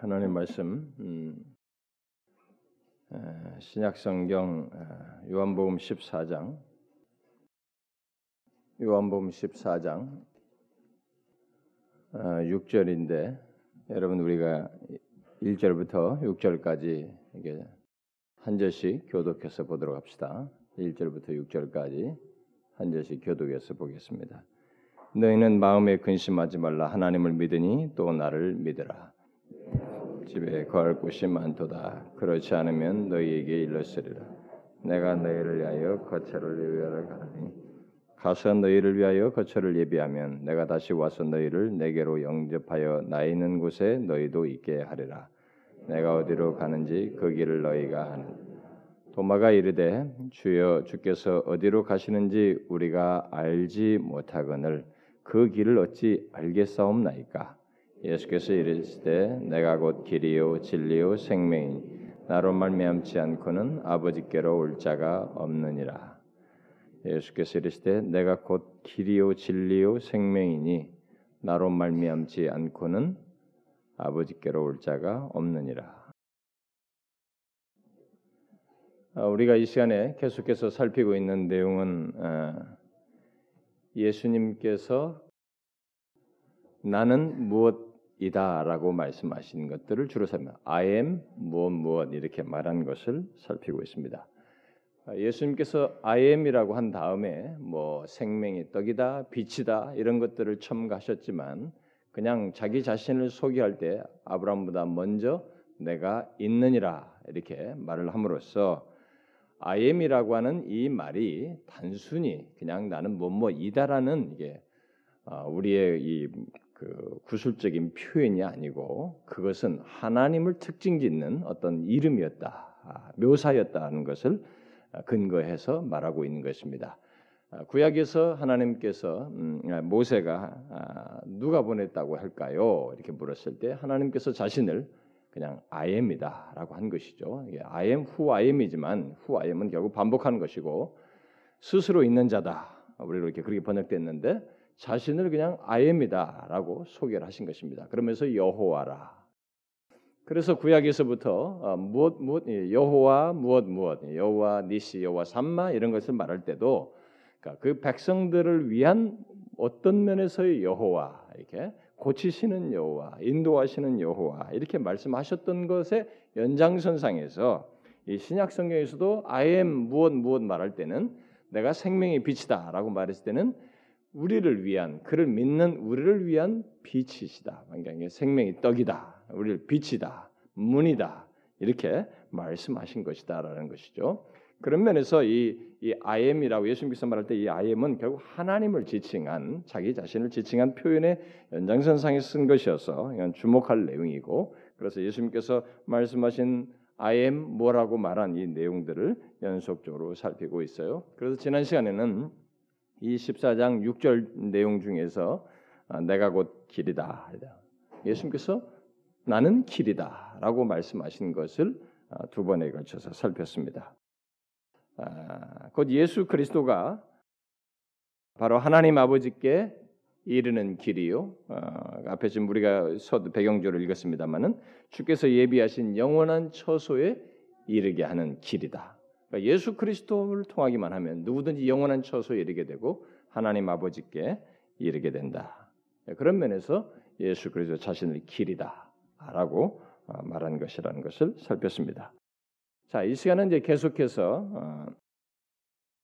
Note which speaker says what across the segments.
Speaker 1: 하나님 말씀 음, 신약성경 요한복음 14장 요한복음 14장 6절인데 여러분 우리가 1절부터 6절까지 이게 한 절씩 교독해서 보도록 합시다. 1절부터 6절까지 한 절씩 교독해서 보겠습니다. 너희는 마음에 근심하지 말라 하나님을 믿으니 또 나를 믿으라. 집에 거할 곳이 많도다. 그렇지 않으면 너희에게 일렀으리라. 내가 너희를 위하여 거처를 예비하러 가니 가서 너희를 위하여 거처를 예비하면 내가 다시 와서 너희를 내게로 영접하여 나 있는 곳에 너희도 있게 하리라. 내가 어디로 가는지 그 길을 너희가 아는. 도마가 이르되 주여 주께서 어디로 가시는지 우리가 알지 못하거늘 그 길을 어찌 알겠사옵나이까? 예수께서 이르시되 내가 곧 길이요 진리요 생명이니 나로 말미암지 않고는 아버지께로 올 자가 없느니라. 예수께서 이르시되 내가 곧 길이요 진리요 생명이니 나로 말미암지 않고는 아버지께로 올 자가 없느니라. 아, 우리가 이 시간에 계속해서 살피고 있는 내용은 아, 예수님께서 나는 무엇 이다라고 말씀하신 것들을 주로 살면 I am 무엇 무엇 이렇게 말한 것을 살피고 있습니다. 예수님께서 I am이라고 한 다음에 뭐 생명의 떡이다, 빛이다 이런 것들을 첨가하셨지만 그냥 자기 자신을 소개할 때 아브라함보다 먼저 내가 있느니라 이렇게 말을 함으로써 I am이라고 하는 이 말이 단순히 그냥 나는 뭐뭐이다라는 이게 어, 우리의 이 그 구술적인 표현이 아니고 그것은 하나님을 특징짓는 어떤 이름이었다, 아, 묘사였다는 것을 근거해서 말하고 있는 것입니다. 아, 구약에서 하나님께서 음, 아, 모세가 누가 보냈다고 할까요? 이렇게 물었을 때 하나님께서 자신을 그냥 I am이다라고 한 것이죠. I am who I am이지만 who I am은 결국 반복하는 것이고 스스로 있는 자다. 우리로 이렇게 그렇게 번역됐는데 자신을 그냥 아엠이다라고 소개를 하신 것입니다. 그러면서 여호와라. 그래서 구약에서부터 어, 무엇 무엇 예, 여호와 무엇 무엇 여호와 니시 여호와 삼마 이런 것을 말할 때도 그러니까 그 백성들을 위한 어떤 면에서의 여호와 이렇게 고치시는 여호와 인도하시는 여호와 이렇게 말씀하셨던 것의 연장선상에서 이 신약 성경에서도 I am 무엇 무엇 말할 때는 내가 생명의 빛이다라고 말했을 때는 우리를 위한 그를 믿는 우리를 위한 빛이시다. 그러니까 생명의 떡이다. 우리를 빛이다. 문이다. 이렇게 말씀하신 것이다라는 것이죠. 그런 면에서 이, 이 I am이라고 예수님께서 말할 때 이 I am은 결국 하나님을 지칭한 자기 자신을 지칭한 표현의 연장선상에 쓴 것이어서 이건 주목할 내용이고 그래서 예수님께서 말씀하신 I am 뭐라고 말한 이 내용들을 연속적으로 살피고 있어요. 그래서 지난 시간에는 이 14장 6절 내용 중에서 아, 내가 곧 길이다. 예수님께서 나는 길이다라고 말씀하신 것을 아, 두 번에 걸쳐서 살폈습니다. 아, 곧 예수 그리스도가 바로 하나님 아버지께 이르는 길이요. 앞에 지금 우리가 서두 배경조를 읽었습니다만은 주께서 예비하신 영원한 처소에 이르게 하는 길이다. 그러니까 예수 그리스도를 통하기만 하면 누구든지 영원한 처소에 이르게 되고 하나님 아버지께 이르게 된다. 그런 면에서 예수 그리스도 자신의 길이다라고 어, 말한 것이라는 것을 살폈습니다. 자, 이 시간은 이제 계속해서 어,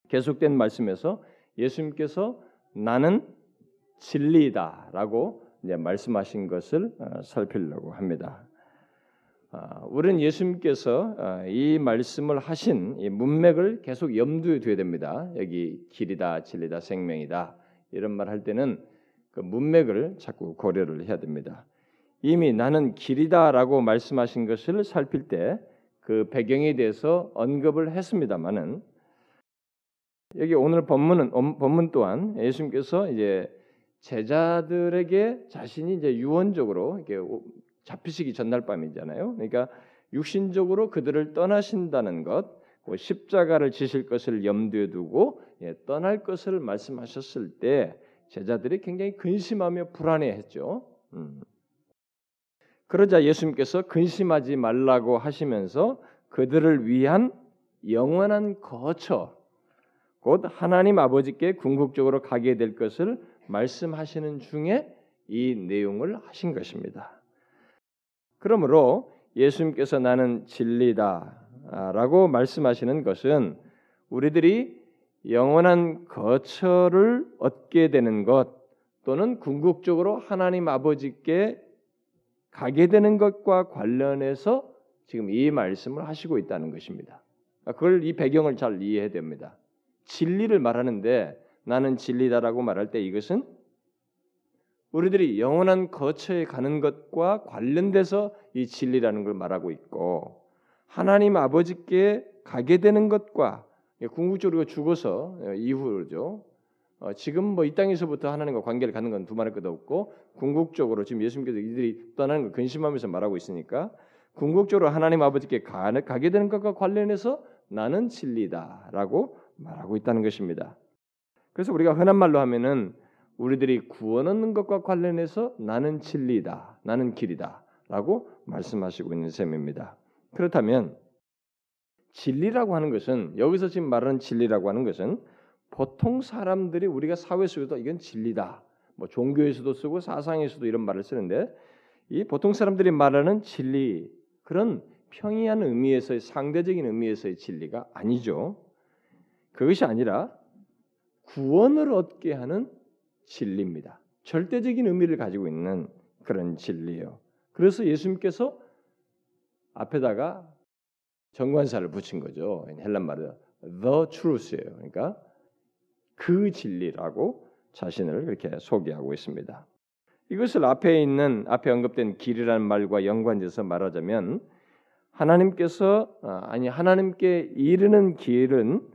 Speaker 1: 계속된 말씀에서 예수님께서 나는 진리다라고 이제 말씀하신 것을 어, 살피려고 합니다. 아, 우리는 예수님께서 아, 이 말씀을 하신 이 문맥을 계속 염두에 둬야 됩니다. 여기 길이다, 진리다, 생명이다 이런 말 할 때는 그 문맥을 자꾸 고려를 해야 됩니다. 이미 나는 길이다라고 말씀하신 것을 살필 때 그 배경에 대해서 언급을 했습니다만은 여기 오늘 본문은 본문 또한 예수님께서 이제 제자들에게 자신이 이제 유언적으로 이렇게 잡히시기 전날 밤이잖아요. 그러니까 육신적으로 그들을 떠나신다는 것, 뭐 십자가를 지실 것을 염두에 두고 예, 떠날 것을 말씀하셨을 때 제자들이 굉장히 근심하며 불안해했죠. 음. 그러자 예수님께서 근심하지 말라고 하시면서 그들을 위한 영원한 거처 곧 하나님 아버지께 궁극적으로 가게 될 것을 말씀하시는 중에 이 내용을 하신 것입니다. 그러므로 예수님께서 나는 진리다라고 말씀하시는 것은 우리들이 영원한 거처를 얻게 되는 것 또는 궁극적으로 하나님 아버지께 가게 되는 것과 관련해서 지금 이 말씀을 하시고 있다는 것입니다. 그걸 이 배경을 잘 이해해야 됩니다. 진리를 말하는데 나는 진리다라고 말할 때 이것은 우리들이 영원한 거처에 가는 것과 관련돼서 이 진리라는 걸 말하고 있고 하나님 아버지께 가게 되는 것과 궁극적으로 죽어서 이후죠. 어, 지금 뭐 이 땅에서부터 하나님과 관계를 갖는 건 두말할 것도 없고 궁극적으로 지금 예수님께서 이들이 떠나는 걸 근심하면서 말하고 있으니까 궁극적으로 하나님 아버지께 가, 가게 되는 것과 관련해서 나는 진리다라고 말하고 있다는 것입니다. 그래서 우리가 흔한 말로 하면은 우리들이 구원 얻는 것과 관련해서 나는 진리다, 나는 길이다라고 말씀하시고 있는 셈입니다. 그렇다면 진리라고 하는 것은 여기서 지금 말하는 진리라고 하는 것은 보통 사람들이 우리가 사회 속에서 이건 진리다. 뭐 종교에서도 쓰고 사상에서도 이런 말을 쓰는데 이 보통 사람들이 말하는 진리 그런 평이한 의미에서의 상대적인 의미에서의 진리가 아니죠. 그것이 아니라 구원을 얻게 하는 진리입니다. 절대적인 의미를 가지고 있는 그런 진리예요. 그래서 예수님께서 앞에다가 정관사를 붙인 거죠. 헬란 말로 the truth예요. 그러니까 그 진리라고 자신을 그렇게 소개하고 있습니다. 이것을 앞에 있는 앞에 언급된 길이라는 말과 연관지어서 말하자면 하나님께서 아, 아니 하나님께 이르는 길은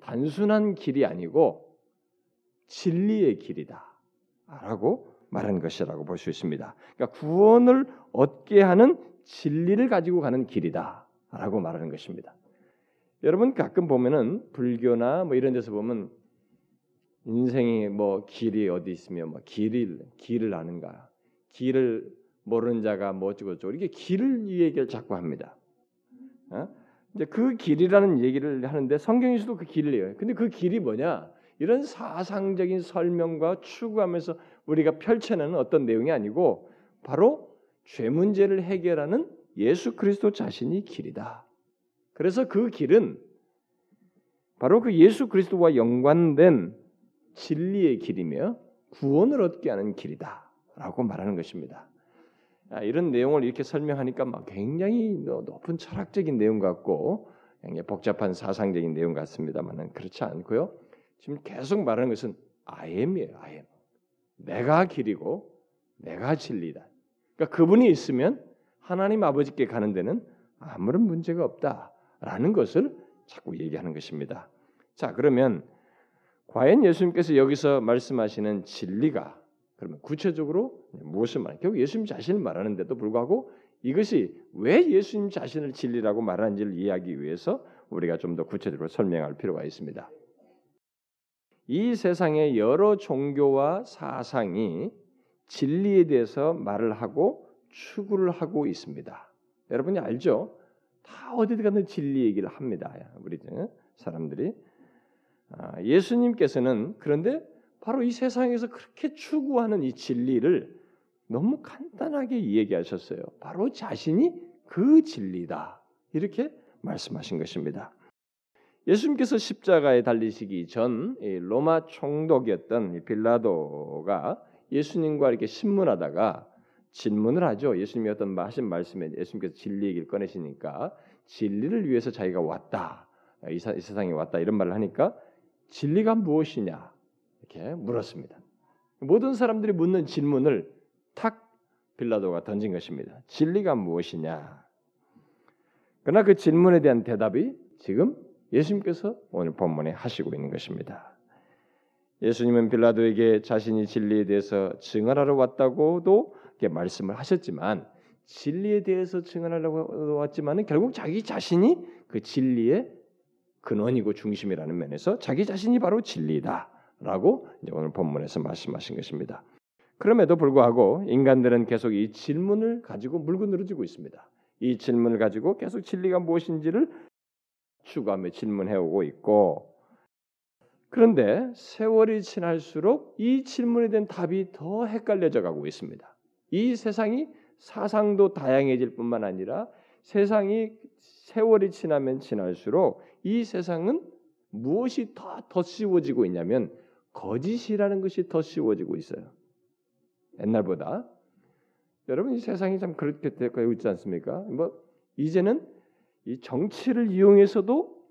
Speaker 1: 단순한 길이 아니고 진리의 길이다라고 말한 것이라고 볼 수 있습니다. 그러니까 구원을 얻게 하는 진리를 가지고 가는 길이다라고 말하는 것입니다. 여러분 가끔 보면은 불교나 뭐 이런 데서 보면 인생이 뭐 길이 어디 있으면 뭐 길을 길을 아는가 길을 모르는 자가 뭐 어쩌고 저쩌고 이게 길을 얘기를 자꾸 합니다. 어? 이제 그 길이라는 얘기를 하는데 성경에서도 그 길을 해요. 근데 그 길이 뭐냐? 이런 사상적인 설명과 추구하면서 우리가 펼쳐내는 어떤 내용이 아니고 바로 죄 문제를 해결하는 예수 그리스도 자신이 길이다. 그래서 그 길은 바로 그 예수 그리스도와 연관된 진리의 길이며 구원을 얻게 하는 길이다라고 말하는 것입니다. 아, 이런 내용을 이렇게 설명하니까 막 굉장히 높은 철학적인 내용 같고 복잡한 사상적인 내용 같습니다만은 그렇지 않고요. 지금 계속 말하는 것은 아엠이에요. 아엠. 내가 길이고 내가 진리다. 그러니까 그분이 있으면 하나님 아버지께 가는 데는 아무런 문제가 없다라는 것을 자꾸 얘기하는 것입니다. 자, 그러면 과연 예수님께서 여기서 말씀하시는 진리가 그러면 구체적으로 무엇을 말하는? 결국 예수님 자신을 말하는데도 불구하고 이것이 왜 예수님 자신을 진리라고 말하는지를 이해하기 위해서 우리가 좀 더 구체적으로 설명할 필요가 있습니다. 이 세상의 여러 종교와 사상이 진리에 대해서 말을 하고 추구를 하고 있습니다. 여러분이 알죠? 다 어디든 가든 진리 얘기를 합니다. 우리 사람들이 아, 예수님께서는 그런데 바로 이 세상에서 그렇게 추구하는 이 진리를 너무 간단하게 얘기하셨어요. 바로 자신이 그 진리다. 이렇게 말씀하신 것입니다. 예수님께서 십자가에 달리시기 전 로마 총독이었던 빌라도가 예수님과 이렇게 신문하다가 질문을 하죠. 예수님이 어떤 하신 말씀에 예수님께서 진리 얘기를 꺼내시니까 진리를 위해서 자기가 왔다. 이, 사, 이 세상에 왔다 이런 말을 하니까 진리가 무엇이냐 이렇게 물었습니다. 모든 사람들이 묻는 질문을 탁 빌라도가 던진 것입니다. 진리가 무엇이냐? 그러나 그 질문에 대한 대답이 지금 예수님께서 오늘 본문에 하시고 있는 것입니다. 예수님은 빌라도에게 자신이 진리에 대해서 증언하러 왔다고도 말씀을 하셨지만 진리에 대해서 증언하려고 왔지만은 결국 자기 자신이 그 진리의 근원이고 중심이라는 면에서 자기 자신이 바로 진리다라고 오늘 본문에서 말씀하신 것입니다. 그럼에도 불구하고 인간들은 계속 이 질문을 가지고 물고 늘어지고 있습니다. 이 질문을 가지고 계속 진리가 무엇인지를 추가하며 질문해 오고 있고 그런데 세월이 지날수록 이 질문에 대한 답이 더 헷갈려져 가고 있습니다. 이 세상이 사상도 다양해질 뿐만 아니라 세상이 세월이 지나면 지날수록 이 세상은 무엇이 더, 더 씌워지고 있냐면 거짓이라는 것이 더 씌워지고 있어요. 옛날보다 여러분 이 세상이 참 그렇게 되고 있지 않습니까? 뭐 이제는 이 정치를 이용해서도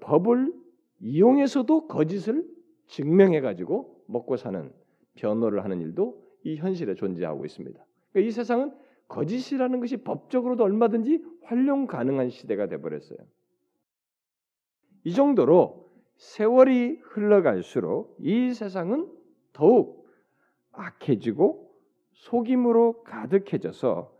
Speaker 1: 법을 이용해서도 거짓을 증명해 가지고 먹고 사는 변호를 하는 일도 이 현실에 존재하고 있습니다. 그러니까 이 세상은 거짓이라는 것이 법적으로도 얼마든지 활용 가능한 시대가 돼 버렸어요. 이 정도로 세월이 흘러갈수록 이 세상은 더욱 악해지고 속임으로 가득해져서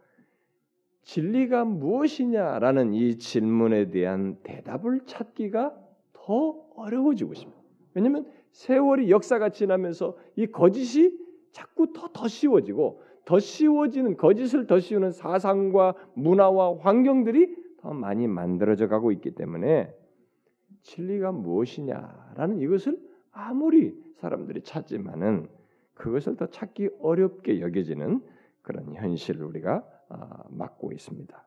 Speaker 1: 진리가 무엇이냐라는 이 질문에 대한 대답을 찾기가 더 어려워지고 있습니다. 왜냐하면 세월이 역사가 지나면서 이 거짓이 자꾸 더더 씌워지고 더 씌워지는 거짓을 더 씌우는 사상과 문화와 환경들이 더 많이 만들어져 가고 있기 때문에 진리가 무엇이냐라는 이것을 아무리 사람들이 찾지만은 그것을 더 찾기 어렵게 여겨지는 그런 현실을 우리가 아, 맞고 있습니다.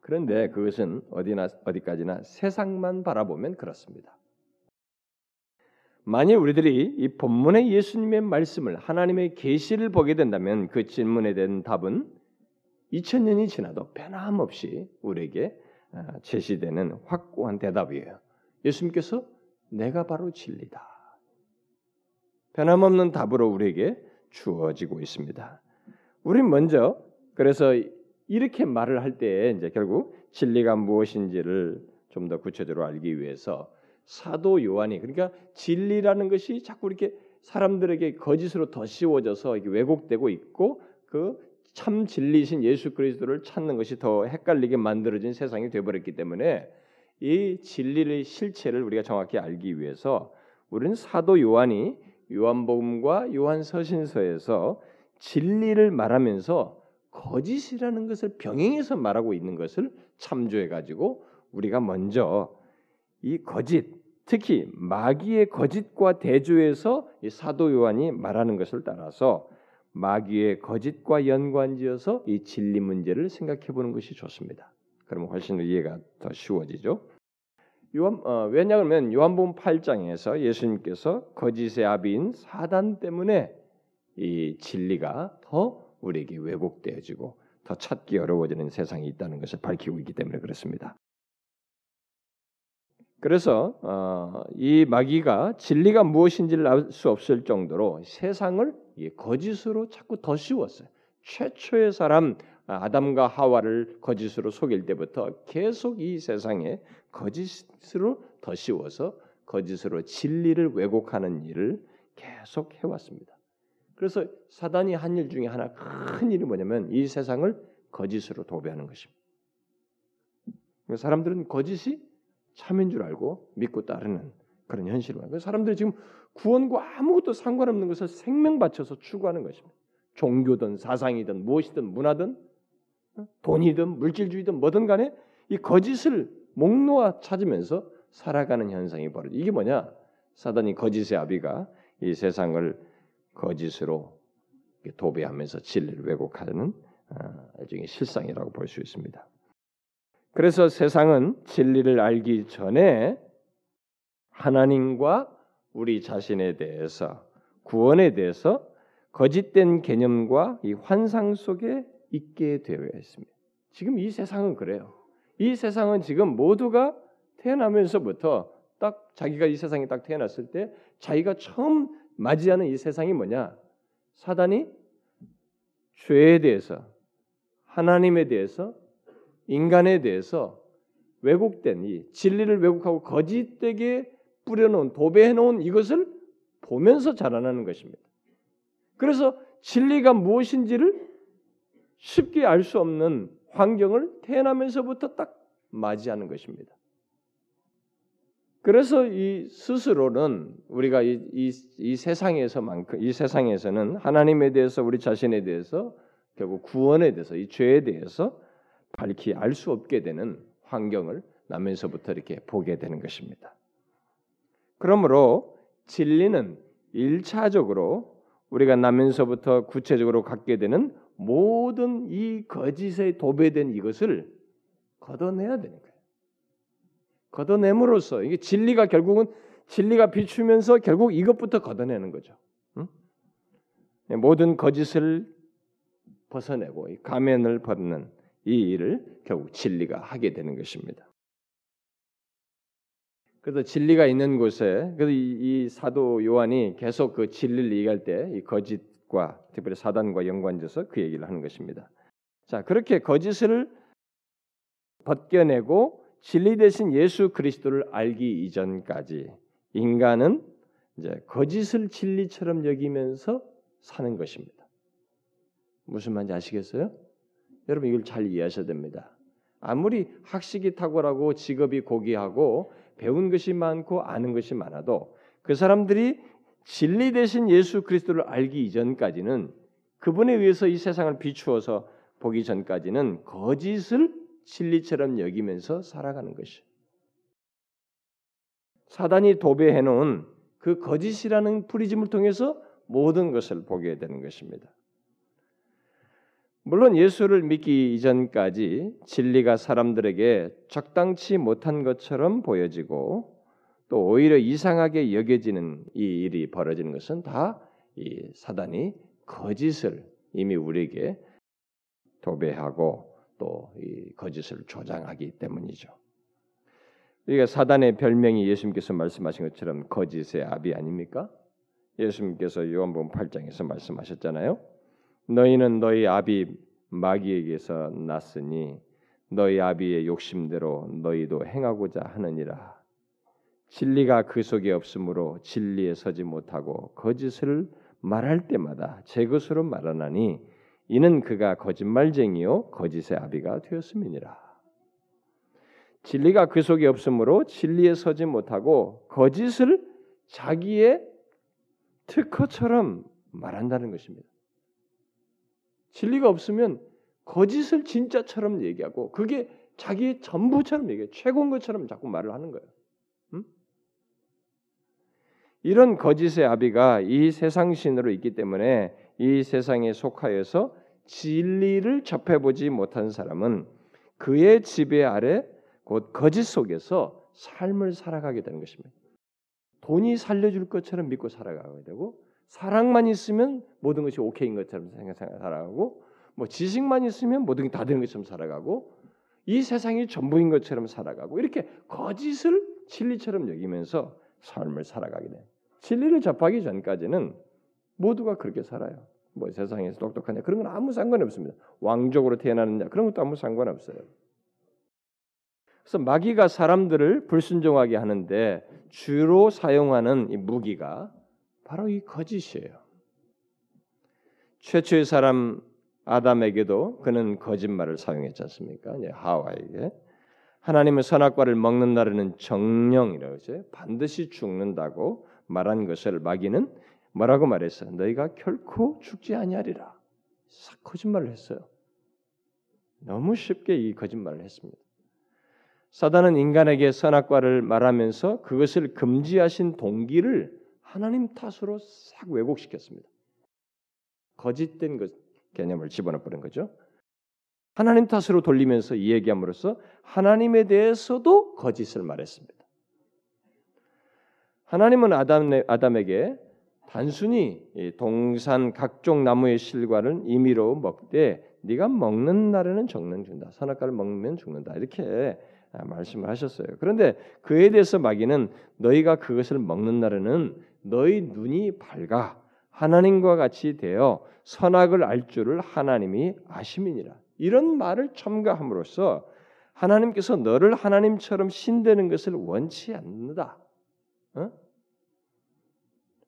Speaker 1: 그런데 그것은 어디나 어디까지나 세상만 바라보면 그렇습니다. 만일 우리들이 이 본문의 예수님의 말씀을 하나님의 계시를 보게 된다면 그 질문에 대한 답은 2000년이 지나도 변함없이 우리에게 아, 제시되는 확고한 대답이에요. 예수님께서 내가 바로 진리다. 변함없는 답으로 우리에게 주어지고 있습니다. 우린 먼저 그래서 이렇게 말을 할 때 이제 결국 진리가 무엇인지를 좀 더 구체적으로 알기 위해서 사도 요한이 그러니까 진리라는 것이 자꾸 이렇게 사람들에게 거짓으로 더 씌워져서 왜곡되고 있고 그 참 진리신 예수 그리스도를 찾는 것이 더 헷갈리게 만들어진 세상이 되어버렸기 때문에 이 진리의 실체를 우리가 정확히 알기 위해서 우리는 사도 요한이 요한복음과 요한서신서에서 진리를 말하면서 거짓이라는 것을 병행해서 말하고 있는 것을 참조해 가지고 우리가 먼저 이 거짓 특히 마귀의 거짓과 대조해서 이 사도 요한이 말하는 것을 따라서 마귀의 거짓과 연관지어서 이 진리 문제를 생각해 보는 것이 좋습니다. 그러면 훨씬 이해가 더 쉬워지죠. 요한 어, 왜냐하면 요한복음 8장에서 예수님께서 거짓의 아비인 사단 때문에 이 진리가 더 우리에게 왜곡되어지고 더 찾기 어려워지는 세상이 있다는 것을 밝히고 있기 때문에 그렇습니다. 그래서 어, 이 마귀가 진리가 무엇인지를 알 수 없을 정도로 세상을 거짓으로 자꾸 더 씌웠어요. 최초의 사람 아담과 하와를 거짓으로 속일 때부터 계속 이 세상에 거짓으로 더 씌워서 거짓으로 진리를 왜곡하는 일을 계속 해왔습니다. 그래서 사단이 한 일 중에 하나 큰 일이 뭐냐면 이 세상을 거짓으로 도배하는 것입니다. 사람들은 거짓이 참인 줄 알고 믿고 따르는 그런 현실을 그 사람들이 지금 구원과 아무것도 상관없는 것을 생명 바쳐서 추구하는 것입니다. 종교든 사상이든 무엇이든 문화든 어? 돈이든 물질주의든 뭐든 간에 이 거짓을 목놓아 찾으면서 살아가는 현상이 벌어져. 이게 뭐냐? 사단이 거짓의 아비가 이 세상을 거짓으로 도배하면서 진리를 왜곡하는 아, 일종의 실상이라고 볼 수 있습니다. 그래서 세상은 진리를 알기 전에 하나님과 우리 자신에 대해서 구원에 대해서 거짓된 개념과 이 환상 속에 있게 되어 있습니다. 지금 이 세상은 그래요. 이 세상은 지금 모두가 태어나면서부터 딱 자기가 이 세상에 딱 태어났을 때 자기가 처음 맞이하는 이 세상이 뭐냐? 사단이 죄에 대해서 하나님에 대해서 인간에 대해서 왜곡된 이 진리를 왜곡하고 거짓되게 뿌려놓은 도배해놓은 이것을 보면서 자라나는 것입니다. 그래서 진리가 무엇인지를 쉽게 알 수 없는 환경을 태어나면서부터 딱 맞이하는 것입니다. 그래서 이 스스로는 우리가 이, 이, 이 세상에서만큼 이 세상에서는 하나님에 대해서 우리 자신에 대해서 결국 구원에 대해서 이 죄에 대해서 밝히 알 수 없게 되는 환경을 나면서부터 이렇게 보게 되는 것입니다. 그러므로 진리는 일차적으로 우리가 나면서부터 구체적으로 갖게 되는 모든 이 거짓에 도배된 이것을 걷어내야 되는. 걷어냄으로써 이게 진리가 결국은 진리가 비추면서 결국 이것부터 걷어내는 거죠. 응? 모든 거짓을 벗어내고 가면을 벗는 이 일을 결국 진리가 하게 되는 것입니다. 그래서 진리가 있는 곳에 그래서 이, 이 사도 요한이 계속 그 진리를 얘기할 때 이 거짓과 특별히 사단과 연관져서 그 얘기를 하는 것입니다. 자 그렇게 거짓을 벗겨내고 진리 대신 예수 그리스도를 알기 이전까지 인간은 이제 거짓을 진리처럼 여기면서 사는 것입니다. 무슨 말인지 아시겠어요? 여러분 이걸 잘 이해하셔야 됩니다. 아무리 학식이 탁월하고 직업이 고귀하고 배운 것이 많고 아는 것이 많아도 그 사람들이 진리 대신 예수 그리스도를 알기 이전까지는 그분에 의해서 이 세상을 비추어서 보기 전까지는 거짓을 진리처럼 여기면서 살아가는 것이. 사단이 도배해 놓은 그 거짓이라는 프리즘을 통해서 모든 것을 보게 되는 것입니다. 물론 예수를 믿기 이전까지 진리가 사람들에게 적당치 못한 것처럼 보여지고 또 오히려 이상하게 여겨지는 이 일이 벌어지는 것은 다 이 사단이 거짓을 이미 우리에게 도배하고 또이 거짓을 조장하기 때문이죠. 이게 사단의 별명이 예수님께서 말씀하신 것처럼 거짓의 아비 아닙니까? 예수님께서 요한복음 8장에서 말씀하셨잖아요. 너희는 너희 아비 마귀에게서 났으니 너희 아비의 욕심대로 너희도 행하고자 하느니라. 진리가 그 속에 없으므로 진리에 서지 못하고 거짓을 말할 때마다 제 것으로 말하나니 이는 그가 거짓말쟁이요 거짓의 아비가 되었음이니라. 진리가 그 속에 없으므로 진리에 서지 못하고 거짓을 자기의 특허처럼 말한다는 것입니다. 진리가 없으면 거짓을 진짜처럼 얘기하고 그게 자기의 전부처럼 얘기해 최고인 것처럼 자꾸 말을 하는 거예요. 음? 이런 거짓의 아비가 이 세상 신으로 있기 때문에 이 세상에 속하여서 진리를 접해보지 못한 사람은 그의 지배 아래 곧 거짓 속에서 삶을 살아가게 되는 것입니다. 돈이 살려줄 것처럼 믿고 살아가게 되고 사랑만 있으면 모든 것이 오케이인 것처럼 생각 살아가고 뭐 지식만 있으면 모든 게 다 되는 것처럼 살아가고 이 세상이 전부인 것처럼 살아가고 이렇게 거짓을 진리처럼 여기면서 삶을 살아가게 돼. 진리를 접하기 전까지는 모두가 그렇게 살아요. 뭐 세상에서 똑똑하냐 그런 건 아무 상관 없습니다. 왕족으로 태어나느냐 그런 것도 아무 상관 없어요. 그래서 마귀가 사람들을 불순종하게 하는데 주로 사용하는 이 무기가 바로 이 거짓이에요. 최초의 사람 아담에게도 그는 거짓말을 사용했지 않습니까? 하와에게 하나님의 선악과를 먹는 날에는 정령이라고 했어요. 반드시 죽는다고 말한 것을 마귀는 뭐라고 말했어요? 너희가 결코 죽지 아니하리라. 거짓말을 했어요. 너무 쉽게 이 거짓말을 했습니다. 사단은 인간에게 선악과를 말하면서 그것을 금지하신 동기를 하나님 탓으로 싹 왜곡시켰습니다. 거짓된 것 개념을 집어넣어 버린 거죠. 하나님 탓으로 돌리면서 이 얘기함으로써 하나님에 대해서도 거짓을 말했습니다. 하나님은 아담, 아담에게 단순히 동산 각종 나무의 실과를 임의로 먹되 네가 먹는 날에는 정는 준다. 선악과를 먹으면 죽는다. 이렇게 말씀을 하셨어요. 그런데 그에 대해서 마귀는 너희가 그것을 먹는 날에는 너희 눈이 밝아 하나님과 같이 되어 선악을 알 줄을 하나님이 아심이니라. 이런 말을 첨가함으로써 하나님께서 너를 하나님처럼 신되는 것을 원치 않는다. 어?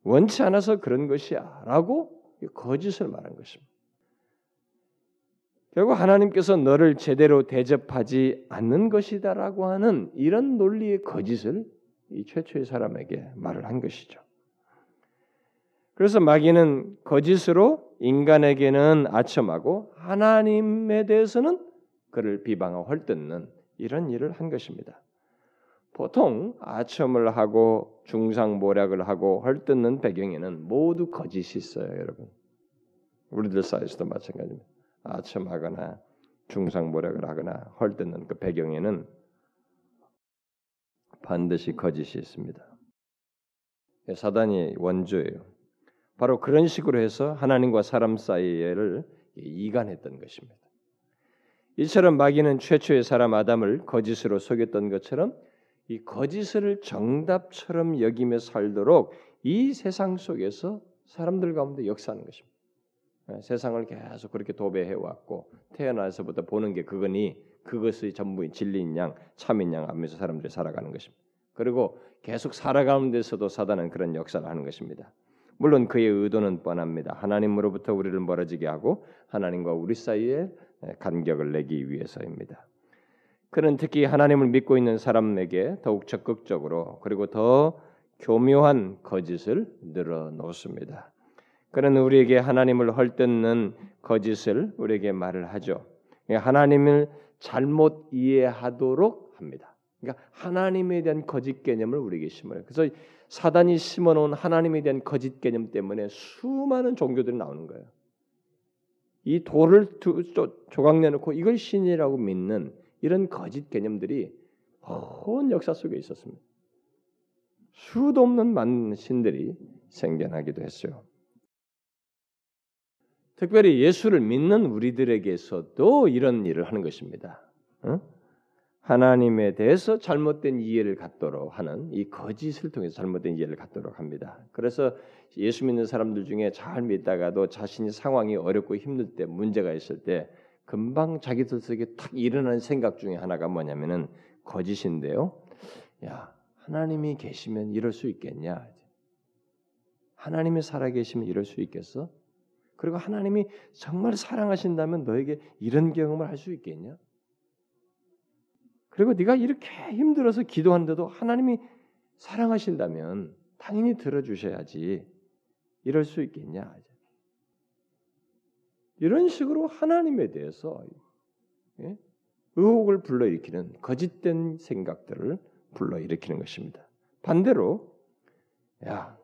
Speaker 1: 원치 않아서 그런 것이야 라고 거짓을 말한 것입니다. 결국 하나님께서 너를 제대로 대접하지 않는 것이다 라고 하는 이런 논리의 거짓을 이 최초의 사람에게 말을 한 것이죠. 그래서 마귀는 거짓으로 인간에게는 아첨하고 하나님에 대해서는 그를 비방하고 헐뜯는 이런 일을 한 것입니다. 보통 아첨을 하고 중상모략을 하고 헐뜯는 배경에는 모두 거짓이 있어요, 여러분. 우리들 사이에서도 마찬가지입니다. 아첨하거나 중상모략을 하거나 헐뜯는 그 배경에는 반드시 거짓이 있습니다. 사단이 원조예요. 바로 그런 식으로 해서 하나님과 사람 사이를 이간했던 것입니다. 이처럼 마귀는 최초의 사람 아담을 거짓으로 속였던 것처럼 이 거짓을 정답처럼 여기며 살도록 이 세상 속에서 사람들 가운데 역사하는 것입니다. 예, 세상을 계속 그렇게 도배해 왔고 태어나서부터 보는 게 그거니 그것이 전부인 진리인 양, 참인 양 하면서 사람들이 살아가는 것입니다. 그리고 계속 살아가는 데서도 사단은 그런 역사를 하는 것입니다. 물론 그의 의도는 뻔합니다. 하나님으로부터 우리를 멀어지게 하고 하나님과 우리 사이에 간격을 내기 위해서입니다. 그는 특히 하나님을 믿고 있는 사람에게 더욱 적극적으로 그리고 더 교묘한 거짓을 늘어놓습니다. 그는 우리에게 하나님을 헐뜯는 거짓을 우리에게 말을 하죠. 하나님을 잘못 이해하도록 합니다. 그러니까 하나님에 대한 거짓 개념을 우리에게 심어요. 그래서 사단이 심어놓은 하나님에 대한 거짓 개념 때문에 수많은 종교들이 나오는 거예요. 이 돌을 두, 조각 내놓고 이걸 신이라고 믿는 이런 거짓 개념들이 온 역사 속에 있었습니다. 수도 없는 많은 신들이 생겨나기도 했어요. 특별히 예수를 믿는 우리들에게서도 이런 일을 하는 것입니다. 응? 하나님에 대해서 잘못된 이해를 갖도록 하는 이 거짓을 통해서 잘못된 이해를 갖도록 합니다. 그래서 예수 믿는 사람들 중에 잘 믿다가도 자신이 상황이 어렵고 힘들 때 문제가 있을 때 금방 자기들 속에 탁 일어나는 생각 중에 하나가 뭐냐면은 거짓인데요. 야 하나님이 계시면 이럴 수 있겠냐? 하나님이 살아계시면 이럴 수 있겠어? 그리고 하나님이 정말 사랑하신다면 너에게 이런 경험을 할 수 있겠냐? 그리고 네가 이렇게 힘들어서 기도하는데도 하나님이 사랑하신다면 당연히 들어주셔야지. 이럴 수 있겠냐? 이런 식으로 하나님에 대해서 예? 의혹을 불러일으키는 거짓된 생각들을 불러일으키는 것입니다. 반대로 야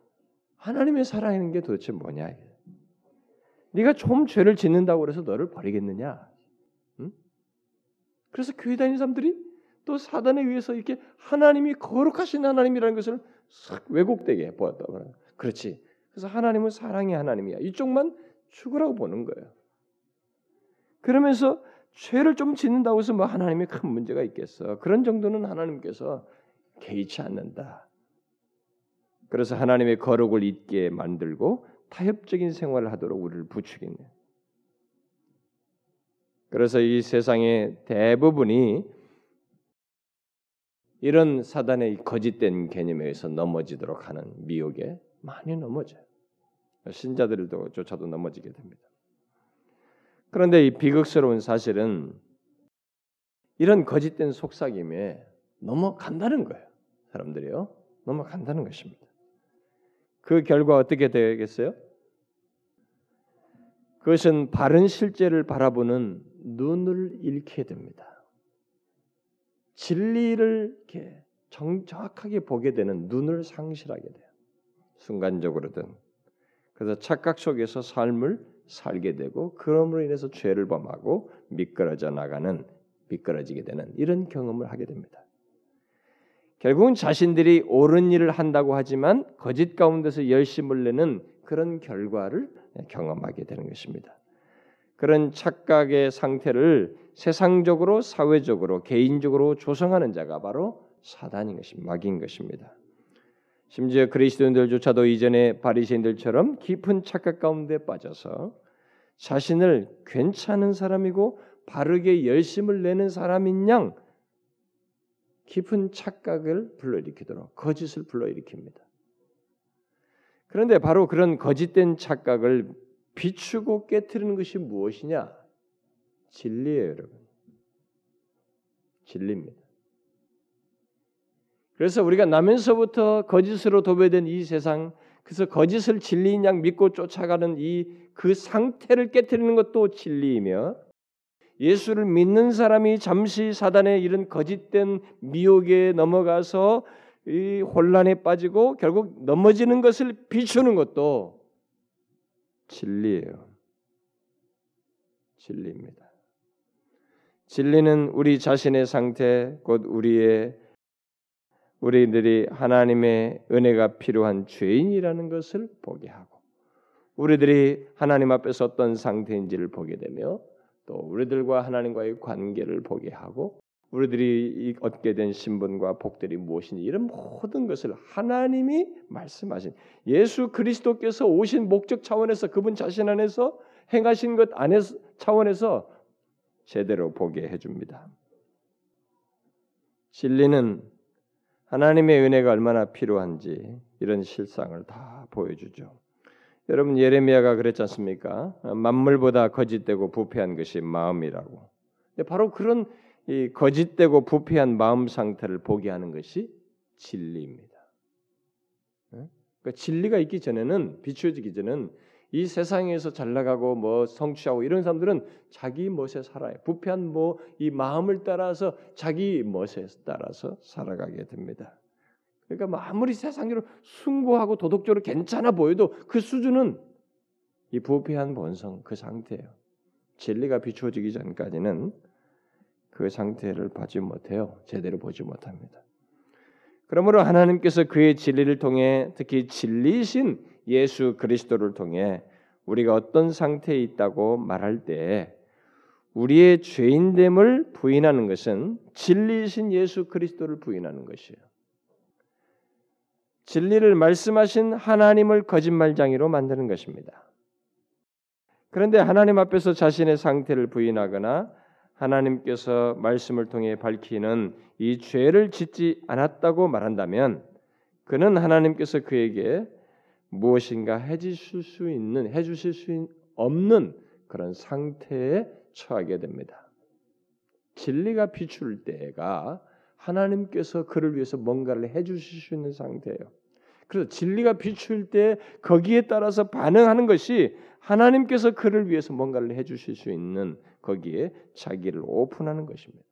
Speaker 1: 하나님의 사랑하는 게 도대체 뭐냐? 네가 좀 죄를 짓는다고 해서 너를 버리겠느냐? 응? 그래서 교회 다니는 사람들이 또 사단에 의해서 이렇게 하나님이 거룩하신 하나님이라는 것을 싹 왜곡되게 보았다. 그렇지. 그래서 하나님은 사랑의 하나님이야. 이쪽만 죽으라고 보는 거예요. 그러면서 죄를 좀 짓는다고 해서 뭐 하나님이 큰 문제가 있겠어. 그런 정도는 하나님께서 개의치 않는다. 그래서 하나님의 거룩을 잊게 만들고 타협적인 생활을 하도록 우리를 부추기네. 그래서 이 세상의 대부분이 이런 사단의 거짓된 개념에 의해서 넘어지도록 하는 미혹에 많이 넘어져요. 신자들도 조차도 넘어지게 됩니다. 그런데 이 비극스러운 사실은 이런 거짓된 속삭임에 넘어간다는 거예요. 사람들이요. 넘어간다는 것입니다. 그 결과 어떻게 되겠어요? 그것은 바른 실제를 바라보는 눈을 잃게 됩니다. 진리를 이렇게 정확하게 보게 되는 눈을 상실하게 돼요. 순간적으로든. 그래서 착각 속에서 삶을 살게 되고 그럼으로 인해서 죄를 범하고 미끄러져 나가는 미끄러지게 되는 이런 경험을 하게 됩니다. 결국은 자신들이 옳은 일을 한다고 하지만 거짓 가운데서 열심을 내는 그런 결과를 경험하게 되는 것입니다. 그런 착각의 상태를 세상적으로, 사회적으로, 개인적으로 조성하는 자가 바로 사단인 것입니다. 마귀인 것입니다. 심지어 그리스도인들조차도 이전의 바리새인들처럼 깊은 착각 가운데 빠져서 자신을 괜찮은 사람이고 바르게 열심을 내는 사람인 양 깊은 착각을 불러일으키도록 거짓을 불러일으킵니다. 그런데 바로 그런 거짓된 착각을 비추고 깨뜨리는 것이 무엇이냐? 진리예요, 여러분. 진리입니다. 그래서 우리가 나면서부터 거짓으로 도배된 이 세상, 그래서 거짓을 진리인 양 믿고 쫓아가는 이 그 상태를 깨뜨리는 것도 진리이며 예수를 믿는 사람이 잠시 사단의 이런 거짓된 미혹에 넘어가서 이 혼란에 빠지고 결국 넘어지는 것을 비추는 것도 진리예요. 진리입니다. 진리는 우리 자신의 상태, 곧 우리의 우리들이 하나님의 은혜가 필요한 죄인이라는 것을 보게 하고 우리들이 하나님 앞에서 어떤 상태인지를 보게 되며 또 우리들과 하나님과의 관계를 보게 하고 우리들이 얻게 된 신분과 복들이 무엇인지 이런 모든 것을 하나님이 말씀하신 예수 그리스도께서 오신 목적 차원에서 그분 자신 안에서 행하신 것 안에서 차원에서 제대로 보게 해줍니다. 진리는 하나님의 은혜가 얼마나 필요한지 이런 실상을 다 보여주죠. 여러분 예레미야가 그랬지 않습니까? 만물보다 거짓되고 부패한 것이 마음이라고. 바로 그런 거짓되고 부패한 마음 상태를 보게 하는 것이 진리입니다. 그러니까 진리가 있기 전에는 비추어지기 전에는 이 세상에서 잘 나가고 뭐 성취하고 이런 사람들은 자기 멋에 살아요. 부패한 뭐 이 마음을 따라서 자기 멋에 따라서 살아가게 됩니다. 그러니까 뭐 아무리 세상적으로 숭고하고 도덕적으로 괜찮아 보여도 그 수준은 이 부패한 본성 그 상태예요. 진리가 비추어지기 전까지는 그 상태를 보지 못해요. 제대로 보지 못합니다. 그러므로 하나님께서 그의 진리를 통해 특히 진리신 예수 그리스도를 통해 우리가 어떤 상태에 있다고 말할 때 우리의 죄인됨을 부인하는 것은 진리이신 예수 그리스도를 부인하는 것이에요. 진리를 말씀하신 하나님을 거짓말장이로 만드는 것입니다. 그런데 하나님 앞에서 자신의 상태를 부인하거나 하나님께서 말씀을 통해 밝히는 이 죄를 짓지 않았다고 말한다면 그는 하나님께서 그에게 무엇인가 해주실 수 있는 해주실 수 없는 그런 상태에 처하게 됩니다. 진리가 비출 때가 하나님께서 그를 위해서 뭔가를 해주실 수 있는 상태예요. 그래서 진리가 비출 때 거기에 따라서 반응하는 것이 하나님께서 그를 위해서 뭔가를 해주실 수 있는 거기에 자기를 오픈하는 것입니다.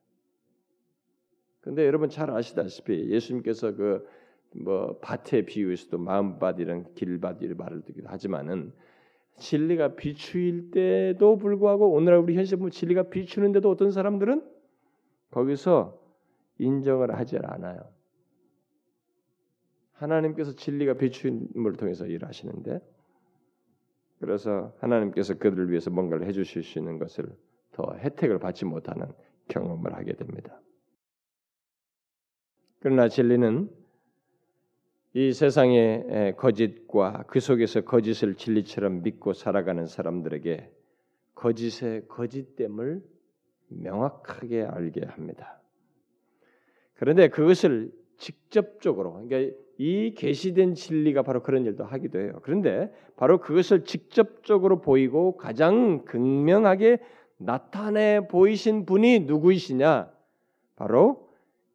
Speaker 1: 근데 여러분 잘 아시다시피 예수님께서 그 뭐 밭에 비유에서도 마음밭이랑 길밭이를 말을 듣기도 하지만은 진리가 비추일 때도 불구하고 오늘날 우리 현실 보면 진리가 비추는데도 어떤 사람들은 거기서 인정을 하지 않아요. 하나님께서 진리가 비추임을 통해서 일하시는데 그래서 하나님께서 그들을 위해서 뭔가를 해주실 수 있는 것을 더 혜택을 받지 못하는 경험을 하게 됩니다. 그러나 진리는 이 세상의 거짓과 그 속에서 거짓을 진리처럼 믿고 살아가는 사람들에게 거짓의 거짓됨을 명확하게 알게 합니다. 그런데 그것을 직접적으로 그러니까 이 계시된 진리가 바로 그런 일도 하기도 해요. 그런데 바로 그것을 직접적으로 보이고 가장 극명하게 나타내 보이신 분이 누구이시냐? 바로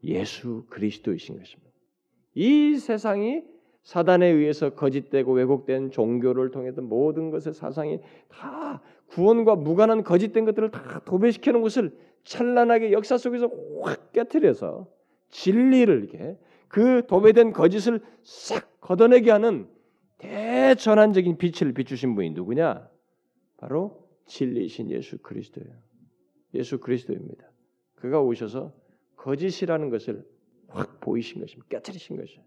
Speaker 1: 예수 그리스도이신 것입니다. 이 세상이 사단에 의해서 거짓되고 왜곡된 종교를 통해서 모든 것의 사상이 다 구원과 무관한 거짓된 것들을 다 도배시켜 놓은 것을 찬란하게 역사 속에서 확 깨뜨려서 진리를 이렇게 그 도배된 거짓을 싹 걷어내게 하는 대전환적인 빛을 비추신 분이 누구냐? 바로 진리이신 예수 그리스도예요. 예수 그리스도입니다. 그가 오셔서 거짓이라는 것을 확 보이신 것입니다. 깨뜨리신 것이죠.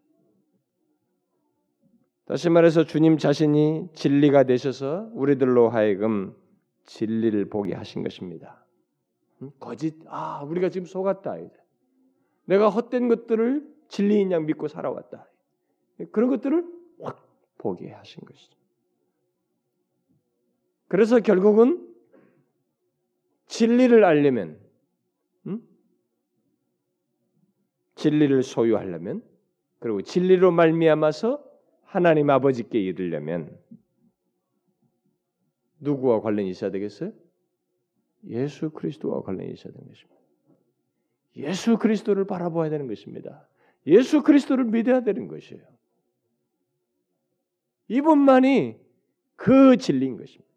Speaker 1: 다시 말해서 주님 자신이 진리가 되셔서 우리들로 하여금 진리를 보게 하신 것입니다. 거짓 아 우리가 지금 속았다 이제. 내가 헛된 것들을 진리인 양 믿고 살아왔다. 그런 것들을 확 보게 하신 것이죠. 그래서 결국은 진리를 알려면 진리를 소유하려면 그리고 진리로 말미암아서 하나님 아버지께 이르려면 누구와 관련이 있어야 되겠어요? 예수 그리스도와 관련이 있어야 되는 것입니다. 예수 그리스도를 바라보아야 되는 것입니다. 예수 그리스도를 믿어야 되는 것이에요. 이분만이 그 진리인 것입니다.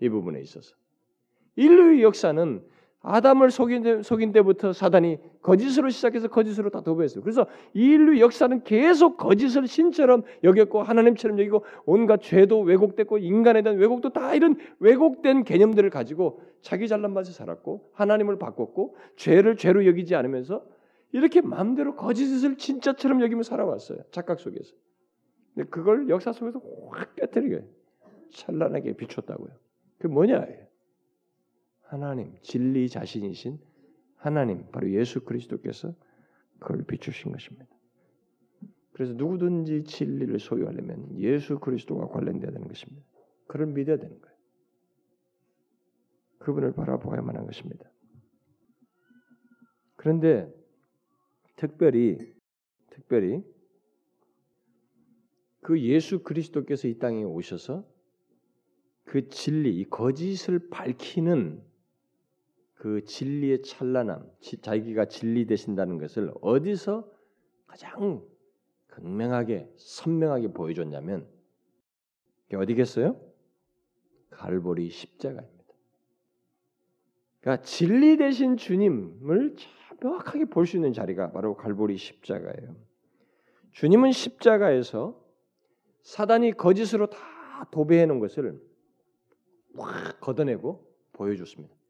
Speaker 1: 이 부분에 있어서 인류의 역사는 아담을 속인, 속인 때부터 사단이 거짓으로 시작해서 거짓으로 다 도배했어요. 그래서 인류 역사는 계속 거짓을 신처럼 여겼고 하나님처럼 여기고 온갖 죄도 왜곡됐고 인간에 대한 왜곡도 다 이런 왜곡된 개념들을 가지고 자기 잘난 맛에 살았고 하나님을 바꿨고 죄를 죄로 여기지 않으면서 이렇게 마음대로 거짓을 진짜처럼 여기며 살아왔어요. 착각 속에서. 근데 그걸 역사 속에서 확 깨뜨리게 찬란하게 비췄다고요. 그 뭐냐? 하나님, 진리 자신이신 하나님, 바로 예수 그리스도께서 그걸 비추신 것입니다. 그래서 누구든지 진리를 소유하려면 예수 그리스도와 관련돼야 되는 것입니다. 그를 믿어야 되는 거예요. 그분을 바라보아야만 한 것입니다. 그런데 특별히 특별히 그 예수 그리스도께서 이 땅에 오셔서 그 진리, 이 거짓을 밝히는 그 진리의 찬란함, 자기가 진리 되신다는 것을 어디서 가장 극명하게 선명하게 보여줬냐면 어디겠어요? 갈보리 십자가입니다. 그러니까 진리 되신 주님을 명확하게 볼 수 있는 자리가 바로 갈보리 십자가예요. 주님은 십자가에서 사단이 거짓으로 다 도배해 놓은 것을 확 걷어내고 보여줬습니다.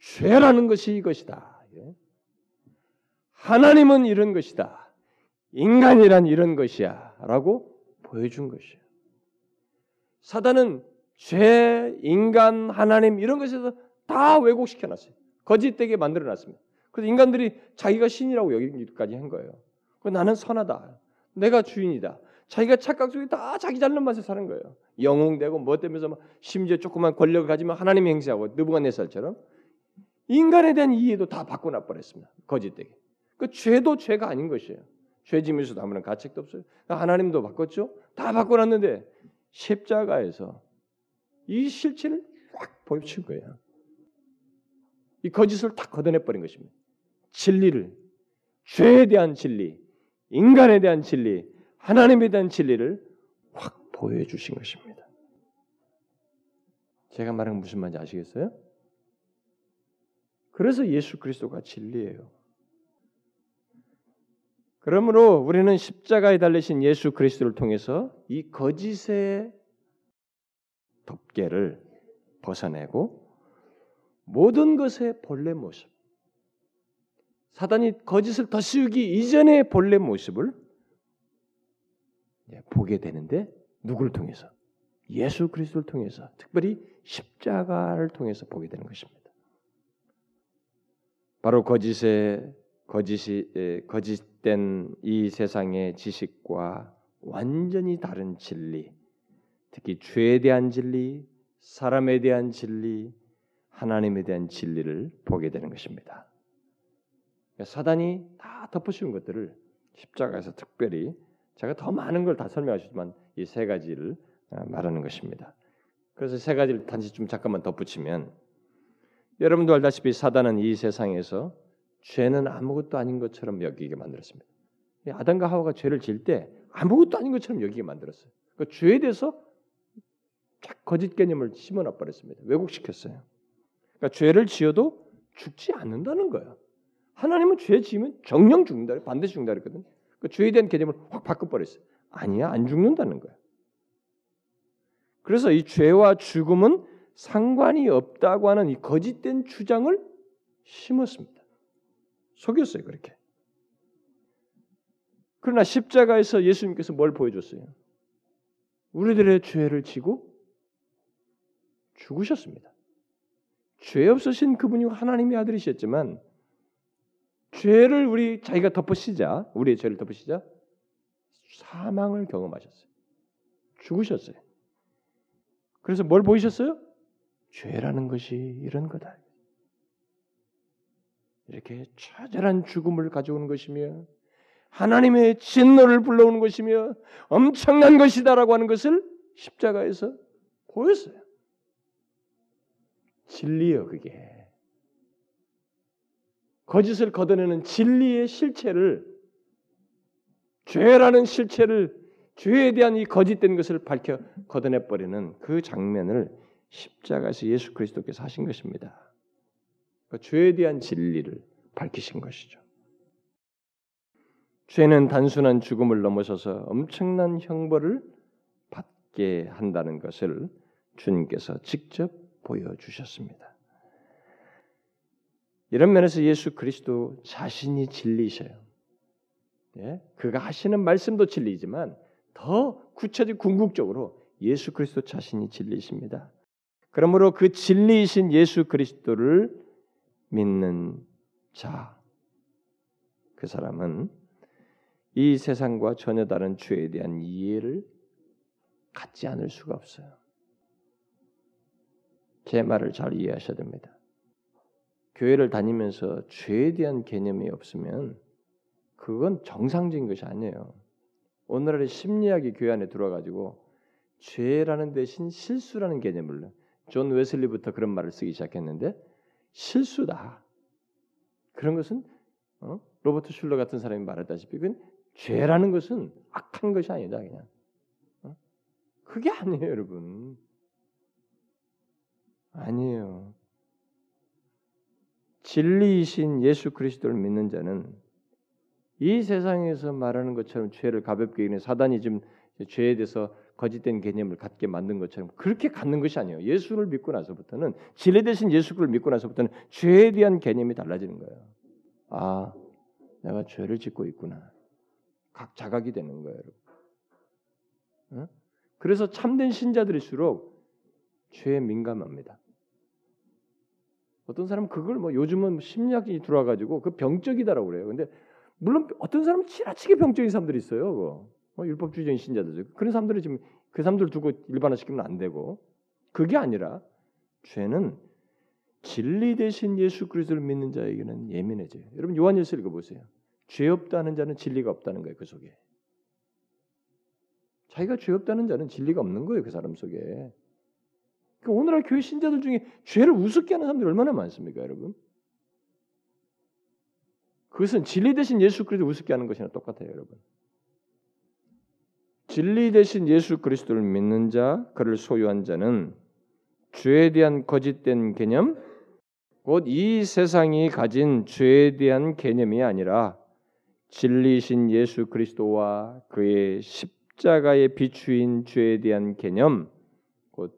Speaker 1: 죄라는 것이 이것이다. 예. 하나님은 이런 것이다. 인간이란 이런 것이야. 라고 보여준 것이에요. 사단은 죄, 인간, 하나님 이런 것에서 다 왜곡시켜 놨어요. 거짓되게 만들어 놨습니다. 그래서 인간들이 자기가 신이라고 여기까지 한 거예요. 나는 선하다. 내가 주인이다. 자기가 착각 속에 다 자기 잘난 맛에 사는 거예요. 영웅되고 뭐 때문에 심지어 조그만 권력을 가지면 하나님 행세하고 느부갓네살처럼 인간에 대한 이해도 다 바꿔놔 버렸습니다. 거짓되게. 그 죄도 죄가 아닌 것이에요. 죄짐에서도 아무런 가책도 없어요. 그러니까 하나님도 바꿨죠. 다 바꿔놨는데 십자가에서 이 실체를 확 보여준 거예요. 이 거짓을 다 걷어내 버린 것입니다. 진리를 죄에 대한 진리, 인간에 대한 진리, 하나님에 대한 진리를 확 보여주신 것입니다. 제가 말한 무슨 말인지 아시겠어요? 그래서 예수 그리스도가 진리예요. 그러므로 우리는 십자가에 달리신 예수 그리스도를 통해서 이 거짓의 덮개를 벗어내고 모든 것의 본래 모습, 사단이 거짓을 덧씌우기 이전의 본래 모습을 보게 되는데 누구를 통해서? 예수 그리스도를 통해서, 특별히 십자가를 통해서 보게 되는 것입니다. 바로 거짓의 거짓이 거짓된 이 세상의 지식과 완전히 다른 진리, 특히 죄에 대한 진리, 사람에 대한 진리, 하나님에 대한 진리를 보게 되는 것입니다. 사단이 다 덮어씌운 것들을 십자가에서 특별히 제가 더 많은 걸 다 설명하시지만 이 세 가지를 아, 말하는 것입니다. 그래서 세 가지를 단지 좀 잠깐만 덧붙이면 여러분도 알다시피 사단은 이 세상에서 죄는 아무것도 아닌 것처럼 여기게 만들었습니다. 아담과 하와가 죄를 지을 때 아무것도 아닌 것처럼 여기게 만들었어요. 그 죄에 대해서 거짓 개념을 심어놔 버렸습니다. 왜곡시켰어요. 그러니까 죄를 지어도 죽지 않는다는 거예요. 하나님은 죄 지으면 정령 죽는다, 반드시 죽는다 그랬거든. 그 죄에 대한 개념을 확 바꿔버렸어요. 아니야, 안 죽는다는 거야. 그래서 이 죄와 죽음은 상관이 없다고 하는 이 거짓된 주장을 심었습니다. 속였어요, 그렇게. 그러나 십자가에서 예수님께서 뭘 보여줬어요? 우리들의 죄를 지고 죽으셨습니다. 죄 없으신 그분이 하나님의 아들이셨지만 죄를 우리 자기가 덮으시자 우리의 죄를 덮으시자 사망을 경험하셨어요. 죽으셨어요. 그래서 뭘 보이셨어요? 죄라는 것이 이런 거다. 이렇게 처절한 죽음을 가져오는 것이며 하나님의 진노를 불러오는 것이며 엄청난 것이다라고 하는 것을 십자가에서 보였어요. 진리요 그게. 거짓을 걷어내는 진리의 실체를 죄라는 실체를 죄에 대한 이 거짓된 것을 밝혀 걷어내 버리는 그 장면을 십자가에서 예수 그리스도께서 하신 것입니다. 그 죄에 대한 진리를 밝히신 것이죠. 죄는 단순한 죽음을 넘어서서 엄청난 형벌을 받게 한다는 것을 주님께서 직접 보여주셨습니다. 이런 면에서 예수 그리스도 자신이 진리셔요. 예? 그가 하시는 말씀도 진리지만 더 구체적 궁극적으로 예수 그리스도 자신이 진리십니다. 그러므로 그 진리이신 예수 그리스도를 믿는 자, 그 사람은 이 세상과 전혀 다른 죄에 대한 이해를 갖지 않을 수가 없어요. 제 말을 잘 이해하셔야 됩니다. 교회를 다니면서 죄에 대한 개념이 없으면 그건 정상적인 것이 아니에요. 오늘날의 심리학이 교회 안에 들어와가지고 죄라는 대신 실수라는 개념을 존 웨슬리부터 그런 말을 쓰기 시작했는데 실수다. 그런 것은 어? 로버트 슐러 같은 사람이 말했다시피 그건 죄라는 것은 악한 것이 아니다 그냥. 어? 그게 아니에요, 여러분. 아니에요. 진리이신 예수 그리스도를 믿는 자는 이 세상에서 말하는 것처럼 죄를 가볍게 여기는 사단이 좀 죄에 대해서 거짓된 개념을 갖게 만든 것처럼 그렇게 갖는 것이 아니에요. 예수를 믿고 나서부터는 진리 대신 예수를 믿고 나서부터는 죄에 대한 개념이 달라지는 거예요. 아, 내가 죄를 짓고 있구나. 각 자각이 되는 거예요, 여러분. 어? 그래서 참된 신자들일수록 죄에 민감합니다. 어떤 사람은 그걸 뭐 요즘은 심리학이 들어와가지고 그 병적이다라고 그래요. 근데 물론 어떤 사람은 지나치게 병적인 사람들이 있어요. 그거. 뭐 율법주의적인 신자들 그런 사람들을 지금 그 사람들 두고 일반화시키면 안 되고 그게 아니라 죄는 진리 대신 예수 그리스도를 믿는 자에게는 예민해져요. 여러분 요한일서 읽어보세요. 죄 없다는 자는 진리가 없다는 거예요. 그 속에. 자기가 죄 없다는 자는 진리가 없는 거예요. 그 사람 속에. 그러니까 오늘날 교회 신자들 중에 죄를 우습게 하는 사람들이 얼마나 많습니까, 여러분? 그것은 진리 대신 예수 그리스도 우습게 하는 것이나 똑같아요, 여러분. 진리 대신 예수 그리스도를 믿는 자, 그를 소유한 자는 죄에 대한 거짓된 개념, 곧 이 세상이 가진 죄에 대한 개념이 아니라 진리신 예수 그리스도와 그의 십자가의 비추인 죄에 대한 개념, 곧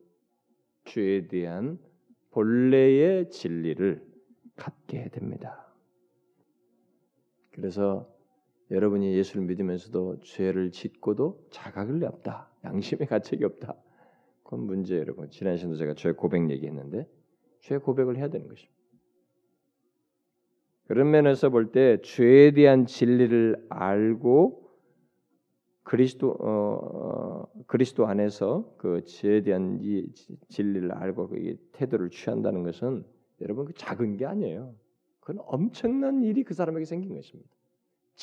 Speaker 1: 죄에 대한 본래의 진리를 갖게 됩니다. 그래서 여러분이 예수를 믿으면서도 죄를 짓고도 자각을 없다. 양심의 가책이 없다. 그건 문제 여러분. 지난 시간도 제가 죄 고백 얘기했는데 죄 고백을 해야 되는 것입니다. 그런 면에서 볼 때 죄에 대한 진리를 알고 그리스도 어, 어, 그리스도 안에서 그 죄에 대한 이 진리를 알고 그 태도를 취한다는 것은 여러분 그 작은 게 아니에요. 그건 엄청난 일이 그 사람에게 생긴 것입니다.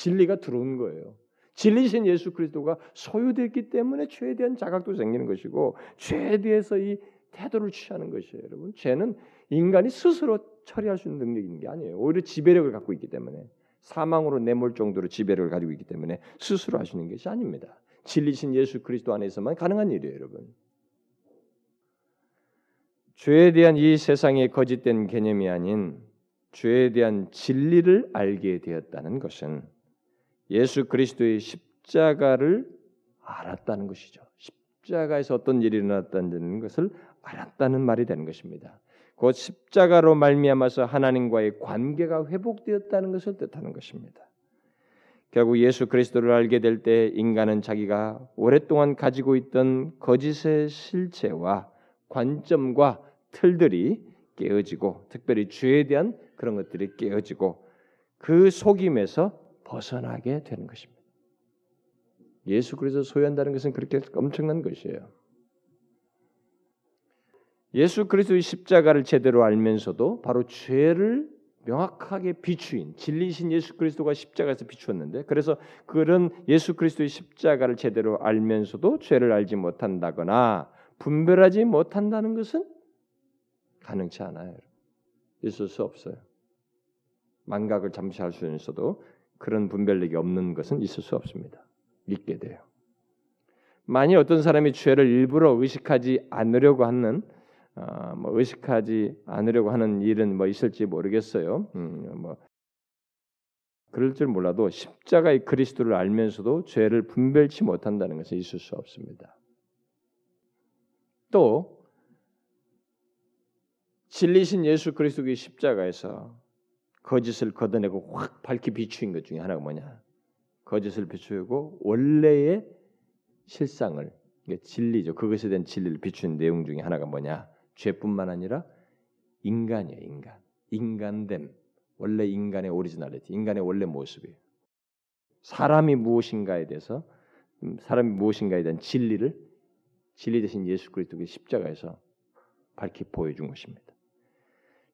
Speaker 1: 진리가 들어온 거예요. 진리신 예수 그리스도가 소유됐기 때문에 죄에 대한 자각도 생기는 것이고 죄에 대해서 이 태도를 취하는 것이에요, 여러분. 죄는 인간이 스스로 처리할 수 있는 능력이 게 아니에요. 오히려 지배력을 갖고 있기 때문에 사망으로 내몰 정도로 지배력을 가지고 있기 때문에 스스로 하시는 것이 아닙니다. 진리신 예수 그리스도 안에서만 가능한 일이에요, 여러분. 죄에 대한 이 세상의 거짓된 개념이 아닌 죄에 대한 진리를 알게 되었다는 것은 예수 그리스도의 십자가를 알았다는 것이죠. 십자가에서 어떤 일이 일어났다는 것을 알았다는 말이 되는 것입니다. 곧 십자가로 말미암아서 하나님과의 관계가 회복되었다는 것을 뜻하는 것입니다. 결국 예수 그리스도를 알게 될 때 인간은 자기가 오랫동안 가지고 있던 거짓의 실체와 관점과 틀들이 깨어지고 특별히 죄에 대한 그런 것들이 깨어지고 그 속임에서 벗어나게 되는 것입니다. 예수 그리스도 소유한다는 것은 그렇게 엄청난 것이에요. 예수 그리스도의 십자가를 제대로 알면서도 바로 죄를 명확하게 비추인 진리신 예수 그리스도가 십자가에서 비추었는데 그래서 그런 예수 그리스도의 십자가를 제대로 알면서도 죄를 알지 못한다거나 분별하지 못한다는 것은 가능치 않아요. 있을 수 없어요. 망각을 잠시 할 수 있어도 그런 분별력이 없는 것은 있을 수 없습니다. 있게 돼요. 만일 어떤 사람이 죄를 일부러 의식하지 않으려고 하는 어, 뭐 의식하지 않으려고 하는 일은 뭐 있을지 모르겠어요. 음, 뭐 그럴 줄 몰라도 십자가의 그리스도를 알면서도 죄를 분별치 못한다는 것은 있을 수 없습니다. 또 진리신 예수 그리스도의 십자가에서 거짓을 걷어내고 확 밝히 비추인 것 중에 하나가 뭐냐? 거짓을 비추고 원래의 실상을 진리죠. 그것에 대한 진리를 비추는 내용 중에 하나가 뭐냐? 죄뿐만 아니라 인간이에요. 인간. 인간됨. 원래 인간의 originality, 인간의 원래 모습이에요. 사람이 무엇인가에 대해서 음, 사람이 무엇인가에 대한 진리를 진리 대신 예수 그리스도의 십자가에서 밝히 보여준 것입니다.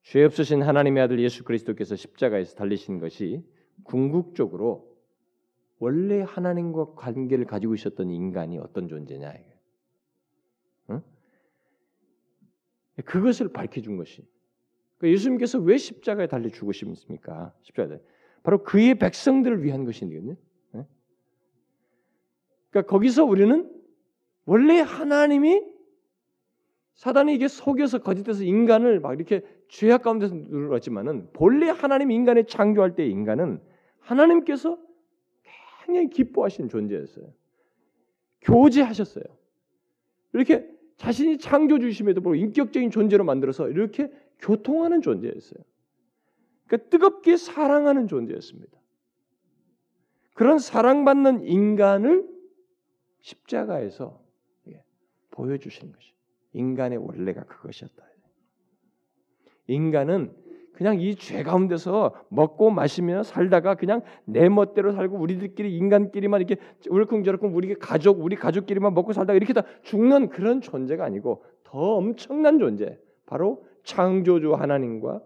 Speaker 1: 죄 없으신 하나님의 아들 예수 그리스도께서 십자가에서 달리신 것이 궁극적으로 원래 하나님과 관계를 가지고 있었던 인간이 어떤 존재냐 응? 그것을 밝혀준 것이. 그러니까 예수님께서 왜 십자가에 달려 죽으십니까? 십자가에 바로 그의 백성들을 위한 것이거든요. 그러니까 거기서 우리는 원래 하나님이 사단이 이게 속여서 거짓돼서 인간을 막 이렇게 죄악 가운데서 눌렀지만은 본래 하나님 인간을 창조할 때 인간은 하나님께서 굉장히 기뻐하시는 존재였어요. 교제하셨어요. 이렇게 자신이 창조 주심에도 불구하고 인격적인 존재로 만들어서 이렇게 교통하는 존재였어요. 그러니까 뜨겁게 사랑하는 존재였습니다. 그런 사랑받는 인간을 십자가에서 보여주시는 것이 인간의 원래가 그것이었다. 인간은 그냥 이 죄 가운데서 먹고 마시며 살다가 그냥 내 멋대로 살고 우리들끼리 인간끼리만 이렇게 울쿵저럭쿵 우리 가족 우리 가족끼리만 먹고 살다가 이렇게 다 죽는 그런 존재가 아니고 더 엄청난 존재 바로 창조주 하나님과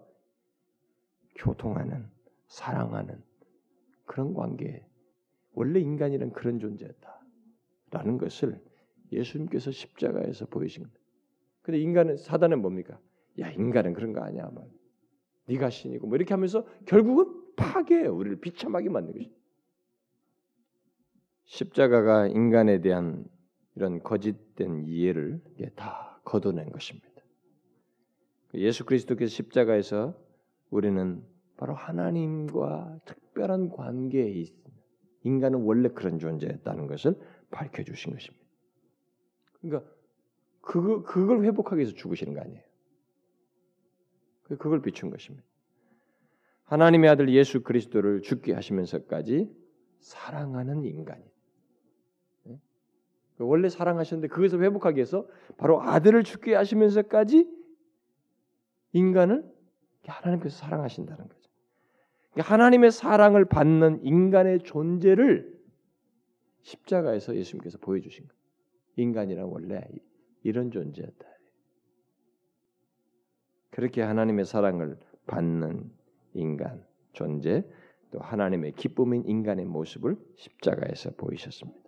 Speaker 1: 교통하는 사랑하는 그런 관계 원래 인간이란 그런 존재였다라는 것을 예수님께서 십자가에서 보이신 겁니다. 근데 인간은 사단은 뭡니까? 야 인간은 그런 거 아니야. 뭐. 네가 신이고 뭐 이렇게 하면서 결국은 파괴해요. 우리를 비참하게 만든 것이. 십자가가 인간에 대한 이런 거짓된 이해를 다 걷어낸 것입니다. 예수 그리스도께서 십자가에서 우리는 바로 하나님과 특별한 관계에 있습니다. 인간은 원래 그런 존재였다는 것을 밝혀주신 것입니다. 그러니까 그거, 그걸 회복하기 위해서 죽으시는 거 아니에요. 그걸 비춘 것입니다. 하나님의 아들 예수 그리스도를 죽게 하시면서까지 사랑하는 인간이. 네? 원래 사랑하셨는데 그것을 회복하기 위해서 바로 아들을 죽게 하시면서까지 인간을 하나님께서 사랑하신다는 거죠. 그러니까 하나님의 사랑을 받는 인간의 존재를 십자가에서 예수님께서 보여주신 거예요. 인간이란 원래 이런 존재였다. 그렇게 하나님의 사랑을 받는 인간 존재 또 하나님의 기쁨인 인간의 모습을 십자가에서 보이셨습니다.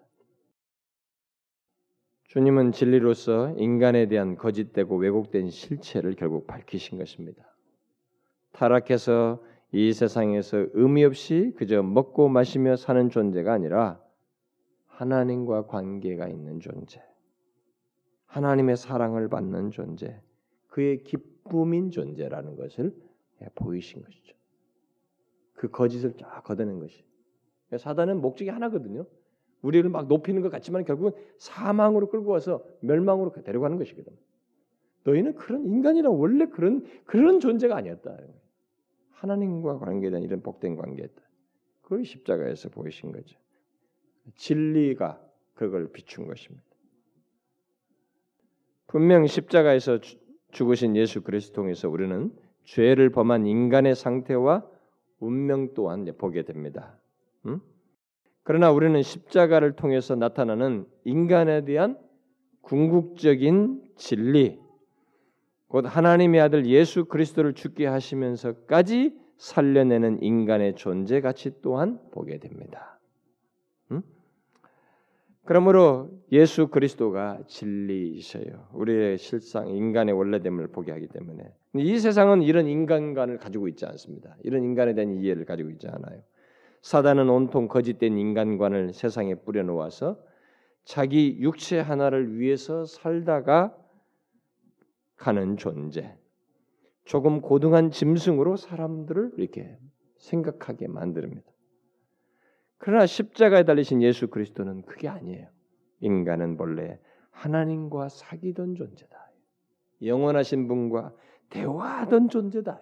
Speaker 1: 주님은 진리로서 인간에 대한 거짓되고 왜곡된 실체를 결국 밝히신 것입니다. 타락해서 이 세상에서 의미 없이 그저 먹고 마시며 사는 존재가 아니라 하나님과 관계가 있는 존재, 하나님의 사랑을 받는 존재, 그의 기쁨인 존재라는 것을 보이신 것이죠. 그 거짓을 쫙 걷어낸 것이. 사단은 목적이 하나거든요. 우리를 막 높이는 것 같지만 결국은 사망으로 끌고 와서 멸망으로 데려가는 것이거든. 너희는 그런 인간이란 원래 그런 그런 존재가 아니었다. 하나님과 관계된 이런 복된 관계였다. 그걸 십자가에서 보이신 거죠. 진리가 그걸 비춘 것입니다. 분명 십자가에서 죽으신 예수 그리스도 통해서 우리는 죄를 범한 인간의 상태와 운명 또한 보게 됩니다. 음? 그러나 우리는 십자가를 통해서 나타나는 인간에 대한 궁극적인 진리, 곧 하나님의 아들 예수 그리스도를 죽게 하시면서까지 살려내는 인간의 존재 가치 또한 보게 됩니다. 음? 그러므로 예수 그리스도가 진리이셔요. 우리의 실상, 인간의 원래됨을 보게 하기 때문에 이 세상은 이런 인간관을 가지고 있지 않습니다. 이런 인간에 대한 이해를 가지고 있지 않아요. 사단은 온통 거짓된 인간관을 세상에 뿌려놓아서 자기 육체 하나를 위해서 살다가 가는 존재. 조금 고등한 짐승으로 사람들을 이렇게 생각하게 만듭니다. 그러나 십자가에 달리신 예수 그리스도는 그게 아니에요. 인간은 본래 하나님과 사귀던 존재다. 영원하신 분과 대화하던 존재다.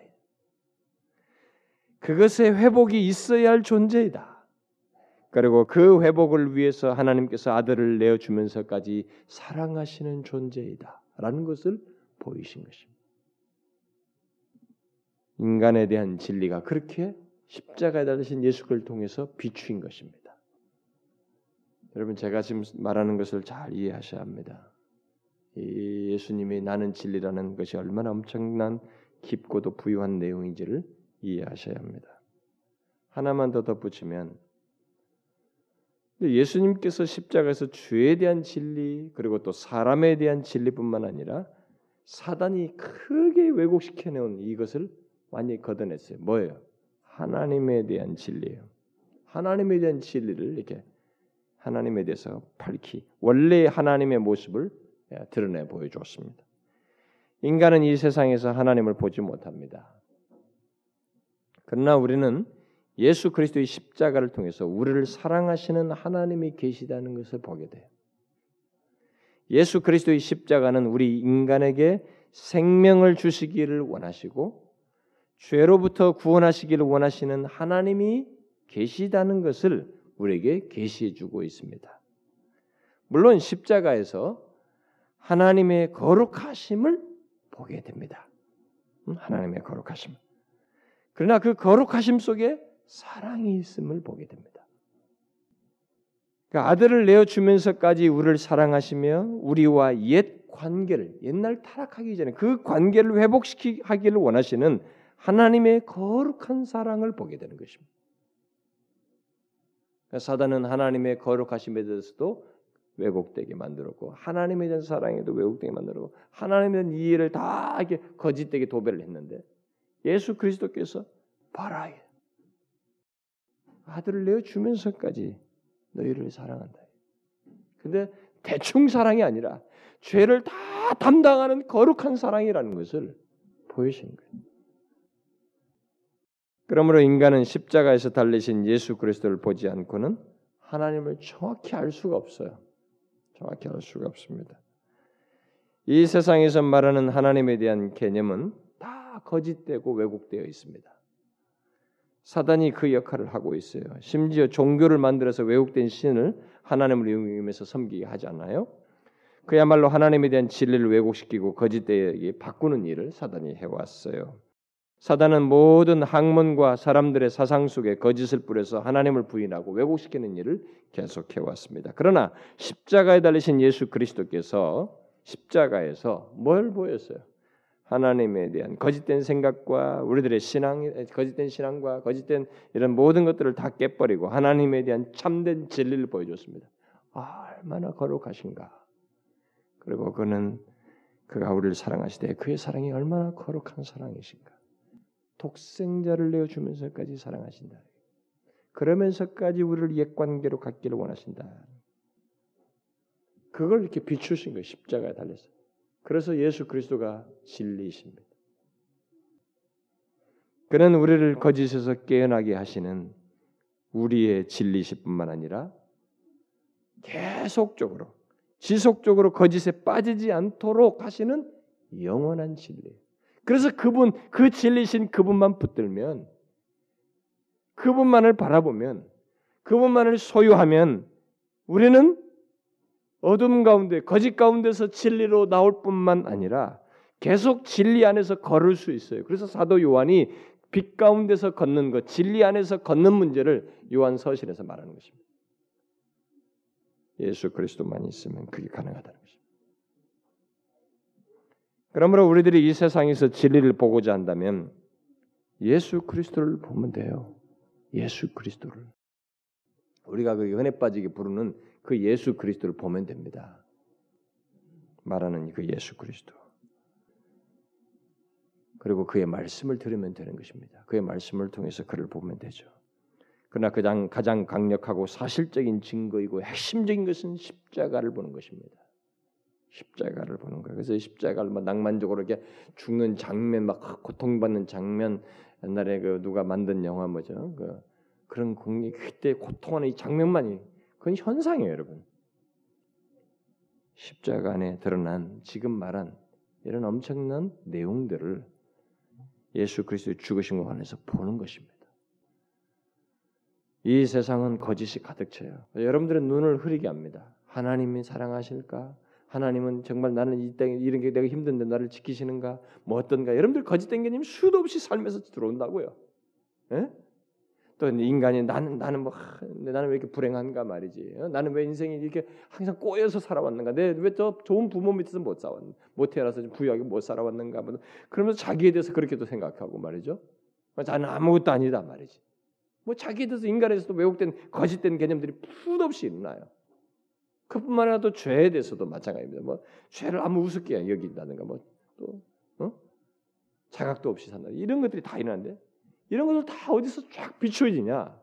Speaker 1: 그것의 회복이 있어야 할 존재이다. 그리고 그 회복을 위해서 하나님께서 아들을 내어 주면서까지 사랑하시는 존재이다 라는 것을 보이신 것입니다. 인간에 대한 진리가 그렇게 십자가에 달리신 예수를 통해서 비추인 것입니다. 여러분 제가 지금 말하는 것을 잘 이해하셔야 합니다. 이 예수님이 나는 진리라는 것이 얼마나 엄청난 깊고도 부유한 내용인지를 이해하셔야 합니다. 하나만 더 덧붙이면 예수님께서 십자가에서 죄에 대한 진리 그리고 또 사람에 대한 진리뿐만 아니라 사단이 크게 왜곡시켜 놓은 이것을 완전히 걷어냈어요. 뭐예요? 하나님에 대한 진리예요. 하나님에 대한 진리를 이렇게 하나님에 대해서 밝히 원래 하나님의 모습을 예, 드러내 보여주었습니다. 인간은 이 세상에서 하나님을 보지 못합니다. 그러나 우리는 예수 그리스도의 십자가를 통해서 우리를 사랑하시는 하나님이 계시다는 것을 보게 돼요. 예수 그리스도의 십자가는 우리 인간에게 생명을 주시기를 원하시고 죄로부터 구원하시기를 원하시는 하나님이 계시다는 것을 우리에게 계시해 주고 있습니다. 물론 십자가에서 하나님의 거룩하심을 보게 됩니다. 하나님의 거룩하심. 그러나 그 거룩하심 속에 사랑이 있음을 보게 됩니다. 그러니까 아들을 내어 주면서까지 우리를 사랑하시며 우리와 옛 관계를 옛날 타락하기 전에 그 관계를 회복시키기를 원하시는 하나님의 거룩한 사랑을 보게 되는 것입니다. 그러니까 사단은 하나님의 거룩하심에 대해서도 왜곡되게 만들었고 하나님에 대한 사랑에도 왜곡되게 만들고 하나님에 대한 이해를 다 이렇게 거짓되게 도배를 했는데 예수 그리스도께서 봐라 아들을 내어 주면서까지 너희를 사랑한다. 근데 대충 사랑이 아니라 죄를 다 담당하는 거룩한 사랑이라는 것을 보여신 거예요. 그러므로 인간은 십자가에서 달리신 예수 그리스도를 보지 않고는 하나님을 정확히 알 수가 없어요. 정확히 알 수가 없습니다. 이 세상에서 말하는 하나님에 대한 개념은 다 거짓되고 왜곡되어 있습니다. 사단이 그 역할을 하고 있어요. 심지어 종교를 만들어서 왜곡된 신을 하나님을 이용해서 섬기게 않나요? 그야말로 하나님에 대한 진리를 왜곡시키고 거짓되게 바꾸는 일을 사단이 해왔어요. 사단은 모든 학문과 사람들의 사상 속에 거짓을 뿌려서 하나님을 부인하고 왜곡시키는 일을 계속해 왔습니다. 그러나 십자가에 달리신 예수 그리스도께서 십자가에서 뭘 보였어요? 하나님에 대한 거짓된 생각과 우리들의 신앙, 거짓된 신앙과 거짓된 이런 모든 것들을 다 깨버리고 하나님에 대한 참된 진리를 보여줬습니다. 아, 얼마나 거룩하신가. 그리고 그는 그가 우리를 사랑하시되 그의 사랑이 얼마나 거룩한 사랑이신가. 독생자를 내어 주면서까지 사랑하신다. 그러면서까지 우리를 옛 관계로 갖기를 원하신다. 그걸 이렇게 비추신 거예요. 십자가에 달려서. 그래서 예수 그리스도가 진리이십니다. 그는 우리를 거짓에서 깨어나게 하시는 우리의 진리실 뿐만 아니라 계속적으로 지속적으로 거짓에 빠지지 않도록 하시는 영원한 진리. 그래서 그분 그 진리신 그분만 붙들면 그분만을 바라보면 그분만을 소유하면 우리는 어둠 가운데 거짓 가운데서 진리로 나올 뿐만 아니라 계속 진리 안에서 걸을 수 있어요. 그래서 사도 요한이 빛 가운데서 걷는 것, 진리 안에서 걷는 문제를 요한 서신에서 말하는 것입니다. 예수 그리스도만 있으면 그게 가능하다는 것입니다. 그러므로 우리들이 이 세상에서 진리를 보고자 한다면 예수 그리스도를 보면 돼요. 예수 그리스도를. 우리가 그 은혜 빠지게 부르는 그 예수 그리스도를 보면 됩니다. 말하는 그 예수 그리스도. 그리고 그의 말씀을 들으면 되는 것입니다. 그의 말씀을 통해서 그를 보면 되죠. 그러나 가장 가장 강력하고 사실적인 증거이고 핵심적인 것은 십자가를 보는 것입니다. 십자가를 보는 거예요. 그래서 십자가를 막 낭만적으로 이렇게 죽는 장면, 막 고통받는 장면, 옛날에 그 누가 만든 영화 뭐죠? 그 그런 공리 그때 고통하는 이 장면만이 그건 현상이에요, 여러분. 십자가 안에 드러난 지금 말한 이런 엄청난 내용들을 예수 그리스도의 죽으심과 관해서 보는 것입니다. 이 세상은 거짓이 가득 차요. 여러분들의 눈을 흐리게 합니다. 하나님이 사랑하실까? 하나님은 정말 나는 이 땅에 이런 게 내가 힘든데 나를 지키시는가? 뭐 어떤가? 여러분들 거짓된 개념 수도 없이 삶에서 들어온다고요. 예? 또 인간이 나는 나는 뭐 나는 왜 이렇게 불행한가 말이지. 어? 나는 왜 인생이 이렇게 항상 꼬여서 살아왔는가? 내 왜 저 좋은 부모 밑에서 못 살았, 못 태어나서 부유하게 못 살아왔는가? 뭐 그러면서 자기에 대해서 그렇게도 생각하고 말이죠. 나는 아무것도 아니다 말이지. 뭐 자기에 대해서 인간에서도 왜곡된 거짓된 개념들이 푸도 없이 일어나요. 그뿐만 아니라 또 죄에 대해서도 마찬가지입니다. 뭐 죄를 아무 우습게 여긴다든가 뭐또 어? 자각도 없이 산다. 이런 것들이 다 일어나는데 이런 것들 다 어디서 쫙 비추어지냐?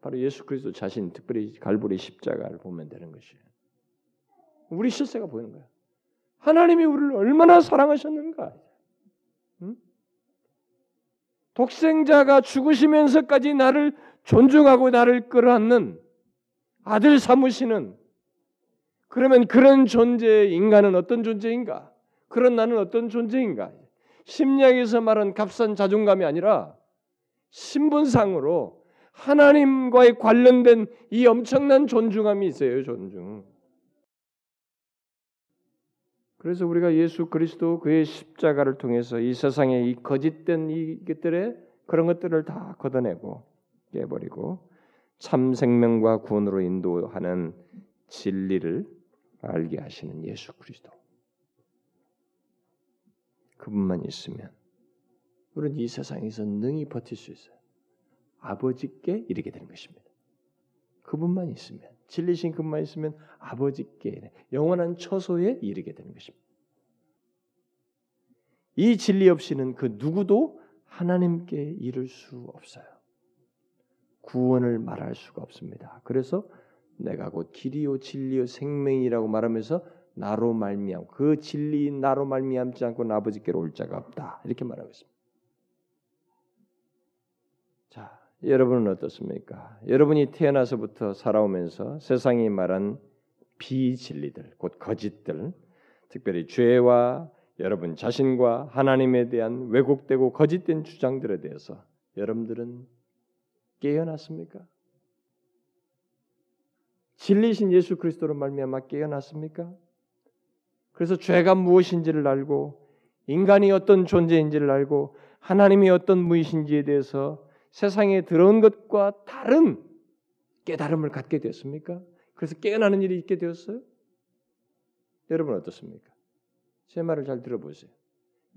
Speaker 1: 바로 예수 그리스도 자신, 특별히 갈보리 십자가를 보면 되는 것이에요. 우리 실세가 보이는 거야. 하나님이 우리를 얼마나 사랑하셨는가. 응? 독생자가 죽으시면서까지 나를 존중하고 나를 끌어안는 아들 삼으시는 그러면 그런 존재의 인간은 어떤 존재인가? 그런 나는 어떤 존재인가? 심리학에서 말한 값싼 자존감이 아니라 신분상으로 하나님과의 관련된 이 엄청난 존중함이 있어요, 존중. 그래서 우리가 예수 그리스도 그의 십자가를 통해서 이 세상의 이 거짓된 이것들의 그런 것들을 다 걷어내고 깨버리고 참 생명과 구원으로 인도하는 진리를 알게 하시는 예수 그리스도. 그분만 있으면 우리는 이 세상에서 능히 버틸 수 있어요. 아버지께 이르게 되는 것입니다. 그분만 있으면 진리신 그분만 있으면 아버지께 영원한 처소에 이르게 되는 것입니다. 이 진리 없이는 그 누구도 하나님께 이를 수 없어요. 구원을 말할 수가 없습니다. 그래서 내가 곧 길이요 진리요 생명이라고 말하면서 나로 말미암 그 진리인 나로 말미암지 않고 아버지께로 올 자가 없다 이렇게 말하고 있습니다. 자, 여러분은 어떻습니까? 여러분이 태어나서부터 살아오면서 세상이 말한 비진리들, 곧 거짓들, 특별히 죄와 여러분 자신과 하나님에 대한 왜곡되고 거짓된 주장들에 대해서 여러분들은 깨어났습니까? 진리신 예수 그리스도로 말미암아 깨어났습니까? 그래서 죄가 무엇인지를 알고 인간이 어떤 존재인지를 알고 하나님이 어떤 무엇인지에 대해서 세상에 들어온 것과 다른 깨달음을 갖게 되었습니까? 그래서 깨어나는 일이 있게 되었어요? 여러분 어떻습니까? 제 말을 잘 들어보세요.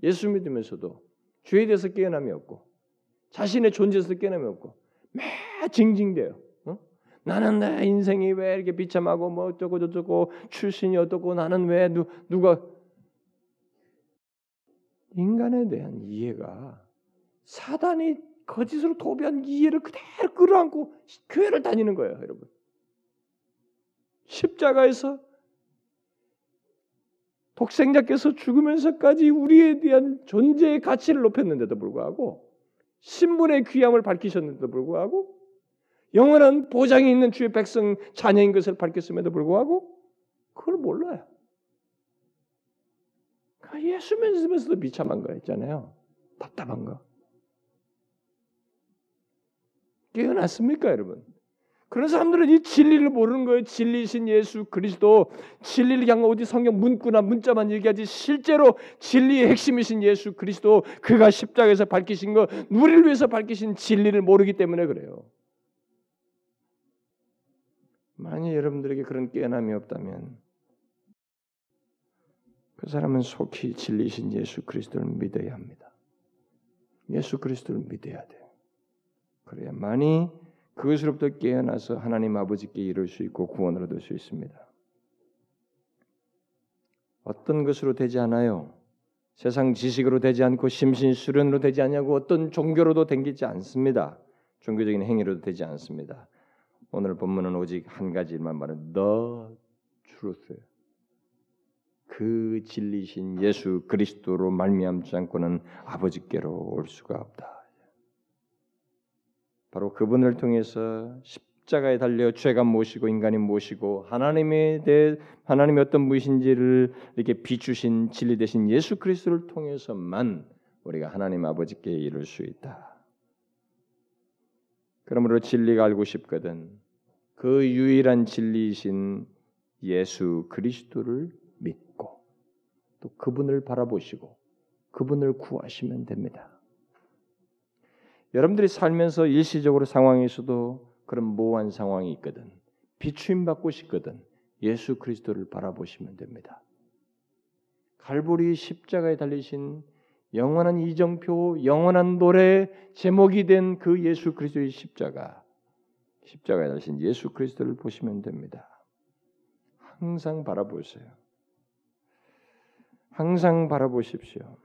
Speaker 1: 예수 믿으면서도 죄에 대해서 깨어남이 없고 자신의 존재에서 깨어남이 없고 매 징징대요. 나는 내 인생이 왜 이렇게 비참하고 뭐 어쩌고 저쩌고 출신이 어떻고 나는 왜 누, 누가 인간에 대한 이해가 사단이 거짓으로 도배한 이해를 그대로 끌어안고 교회를 다니는 거예요, 여러분. 십자가에서 독생자께서 죽으면서까지 우리에 대한 존재의 가치를 높였는데도 불구하고 신분의 귀함을 밝히셨는데도 불구하고 영원한 보장이 있는 주의 백성 자녀인 것을 밝혔음에도 불구하고 그걸 몰라요. 그러니까 예수 믿으면서도 비참한 거 있잖아요. 답답한 거. 깨어났습니까, 여러분? 그런 사람들은 이 진리를 모르는 거예요. 진리신 예수 그리스도 진리를 향한 어디 성경 문구나 문자만 얘기하지 실제로 진리의 핵심이신 예수 그리스도 그가 십자가에서 밝히신 거 우리를 위해서 밝히신 진리를 모르기 때문에 그래요. 만약 여러분들에게 그런 깨어남이 없다면 그 사람은 속히 진리신 예수 그리스도를 믿어야 합니다. 예수 그리스도를 믿어야 돼요. 그래야만이 그것으로부터 깨어나서 하나님 아버지께 이룰 수 있고 구원을 얻을 수 있습니다. 어떤 것으로 되지 않아요. 세상 지식으로 되지 않고 심신 수련으로 되지 않냐고 어떤 종교로도 댕기지 않습니다. 종교적인 행위로도 되지 않습니다. 오늘 본문은 오직 한 가지만 말은 the truth. 그 진리신 예수 그리스도로 말미암지 않고는 아버지께로 올 수가 없다. 바로 그분을 통해서 십자가에 달려 죄가 무엇이고 인간이 무엇이고 하나님에 대해 하나님이 어떤 무엇인지를 이렇게 비추신 진리 되신 예수 그리스도를 통해서만 우리가 하나님 아버지께 이룰 수 있다. 그러므로 진리가 알고 싶거든 그 유일한 진리이신 예수 그리스도를 믿고 또 그분을 바라보시고 그분을 구하시면 됩니다. 여러분들이 살면서 일시적으로 상황에서도 그런 모호한 상황이 있거든. 비추임 받고 싶거든. 예수 그리스도를 바라보시면 됩니다. 갈보리 십자가에 달리신 영원한 이정표, 영원한 노래 제목이 된 그 예수 그리스도의 십자가, 십자가에 달리신 예수 그리스도를 보시면 됩니다. 항상 바라보세요. 항상 바라보십시오.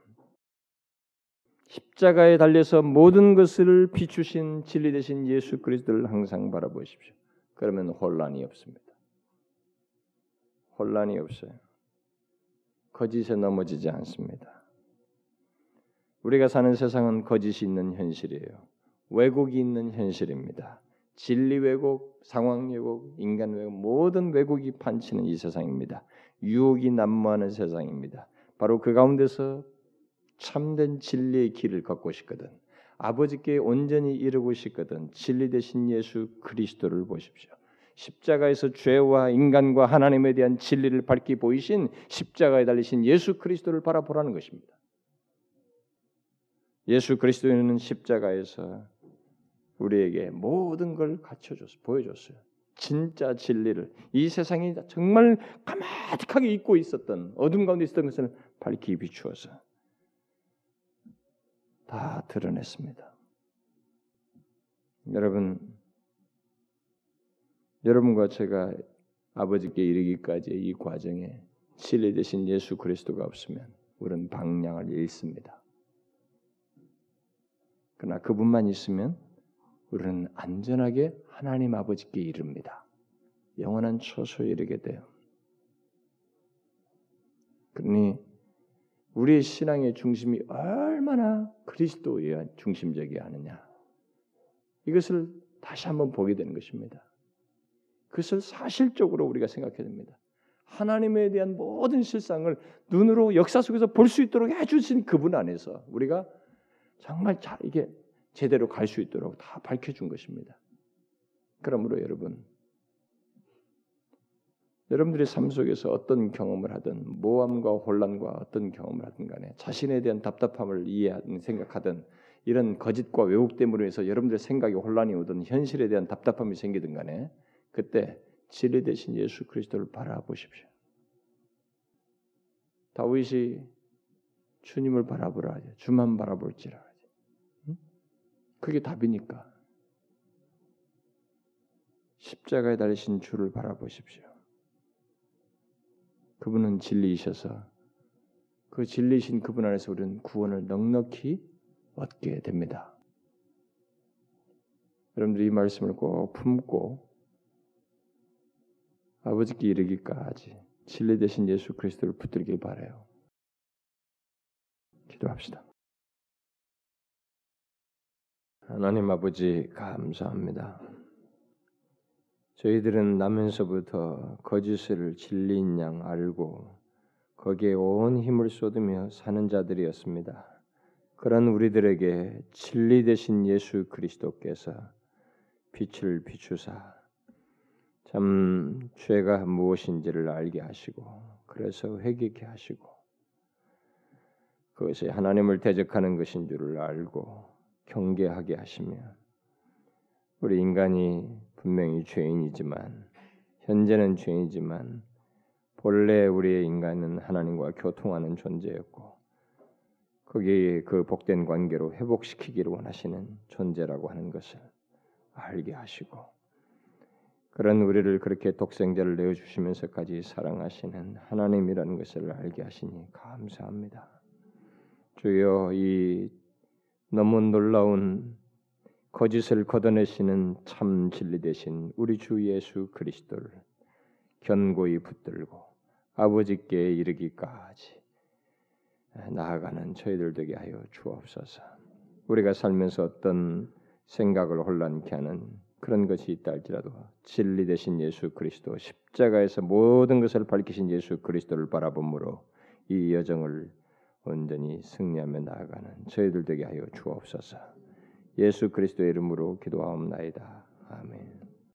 Speaker 1: 십자가에 달려서 모든 것을 비추신 진리 되신 예수 그리스도를 항상 바라보십시오. 그러면 혼란이 없습니다. 혼란이 없어요. 거짓에 넘어지지 않습니다. 우리가 사는 세상은 거짓이 있는 현실이에요. 왜곡이 있는 현실입니다. 진리 왜곡, 상황 왜곡, 인간 왜곡, 모든 왜곡이 판치는 이 세상입니다. 유혹이 난무하는 세상입니다. 바로 그 가운데서 참된 진리의 길을 걷고 싶거든. 아버지께 온전히 이르고 싶거든. 진리 되신 예수 그리스도를 보십시오. 십자가에서 죄와 인간과 하나님에 대한 진리를 밝히 보이신 십자가에 달리신 예수 그리스도를 바라보라는 것입니다. 예수 그리스도는 십자가에서 우리에게 모든 걸 갖춰줬어, 보여줬어요. 진짜 진리를 이 세상이 정말 까마득하게 잊고 있었던 어둠 가운데 있었던 것을 밝히 비추어서 다 드러냈습니다. 여러분, 여러분과 제가 아버지께 이르기까지 이 과정에 진리 되신 예수 그리스도가 없으면 우리는 방향을 잃습니다. 그러나 그분만 있으면 우리는 안전하게 하나님 아버지께 이릅니다. 영원한 처소에 이르게 돼요. 그러니 우리의 신앙의 중심이 얼마나 그리스도에 중심적이야 하느냐. 이것을 다시 한번 보게 되는 것입니다. 그것을 사실적으로 우리가 생각해야 됩니다. 하나님에 대한 모든 실상을 눈으로 역사 속에서 볼 수 있도록 해주신 그분 안에서 우리가 정말 잘 이게 제대로 갈 수 있도록 다 밝혀준 것입니다. 그러므로 여러분 여러분들의 삶 속에서 어떤 경험을 하든 모함과 혼란과 어떤 경험을 하든 간에 자신에 대한 답답함을 이해하든 생각하든 이런 거짓과 왜곡 때문에 해서 여러분들의 생각이 혼란이 오든 현실에 대한 답답함이 생기든 간에 그때 진리 대신 예수 그리스도를 바라보십시오. 다윗이 주님을 바라보라. 주만 바라볼지라? 그게 답이니까. 십자가에 달리신 주를 바라보십시오. 그분은 진리이셔서 그 진리신 그분 안에서 우리는 구원을 넉넉히 얻게 됩니다. 여러분들이 이 말씀을 꼭 품고 아버지께 이르기까지 진리 되신 예수 그리스도를 붙들길 바래요. 기도합시다. 하나님 아버지 감사합니다. 저희들은 나면서부터 거짓을 진리인 양 알고 거기에 온 힘을 쏟으며 사는 자들이었습니다. 그런 우리들에게 진리 되신 예수 그리스도께서 빛을 비추사 참 죄가 무엇인지를 알게 하시고 그래서 회개케 하시고 그것이 하나님을 대적하는 것인 줄을 알고 경계하게 하시며 우리 인간이 분명히 죄인이지만 현재는 죄인이지만 본래 우리의 인간은 하나님과 교통하는 존재였고 거기에 그 복된 관계로 회복시키기를 원하시는 존재라고 하는 것을 알게 하시고 그런 우리를 그렇게 독생자를 내어 주시면서까지 사랑하시는 하나님이라는 것을 알게 하시니 감사합니다. 주여 이 너무 놀라운 거짓을 걷어내시는 참 진리 되신 우리 주 예수 그리스도를 견고히 붙들고 아버지께 이르기까지 나아가는 저희들 되게 하여 주옵소서. 우리가 살면서 어떤 생각을 혼란케 하는 그런 것이 있다 할지라도 진리 되신 예수 그리스도 십자가에서 모든 것을 밝히신 예수 그리스도를 바라봄으로 이 여정을 온전히 승리하며 나아가는 저희들 되게 하여 주옵소서. 예수 그리스도의 이름으로 기도하옵나이다. 아멘.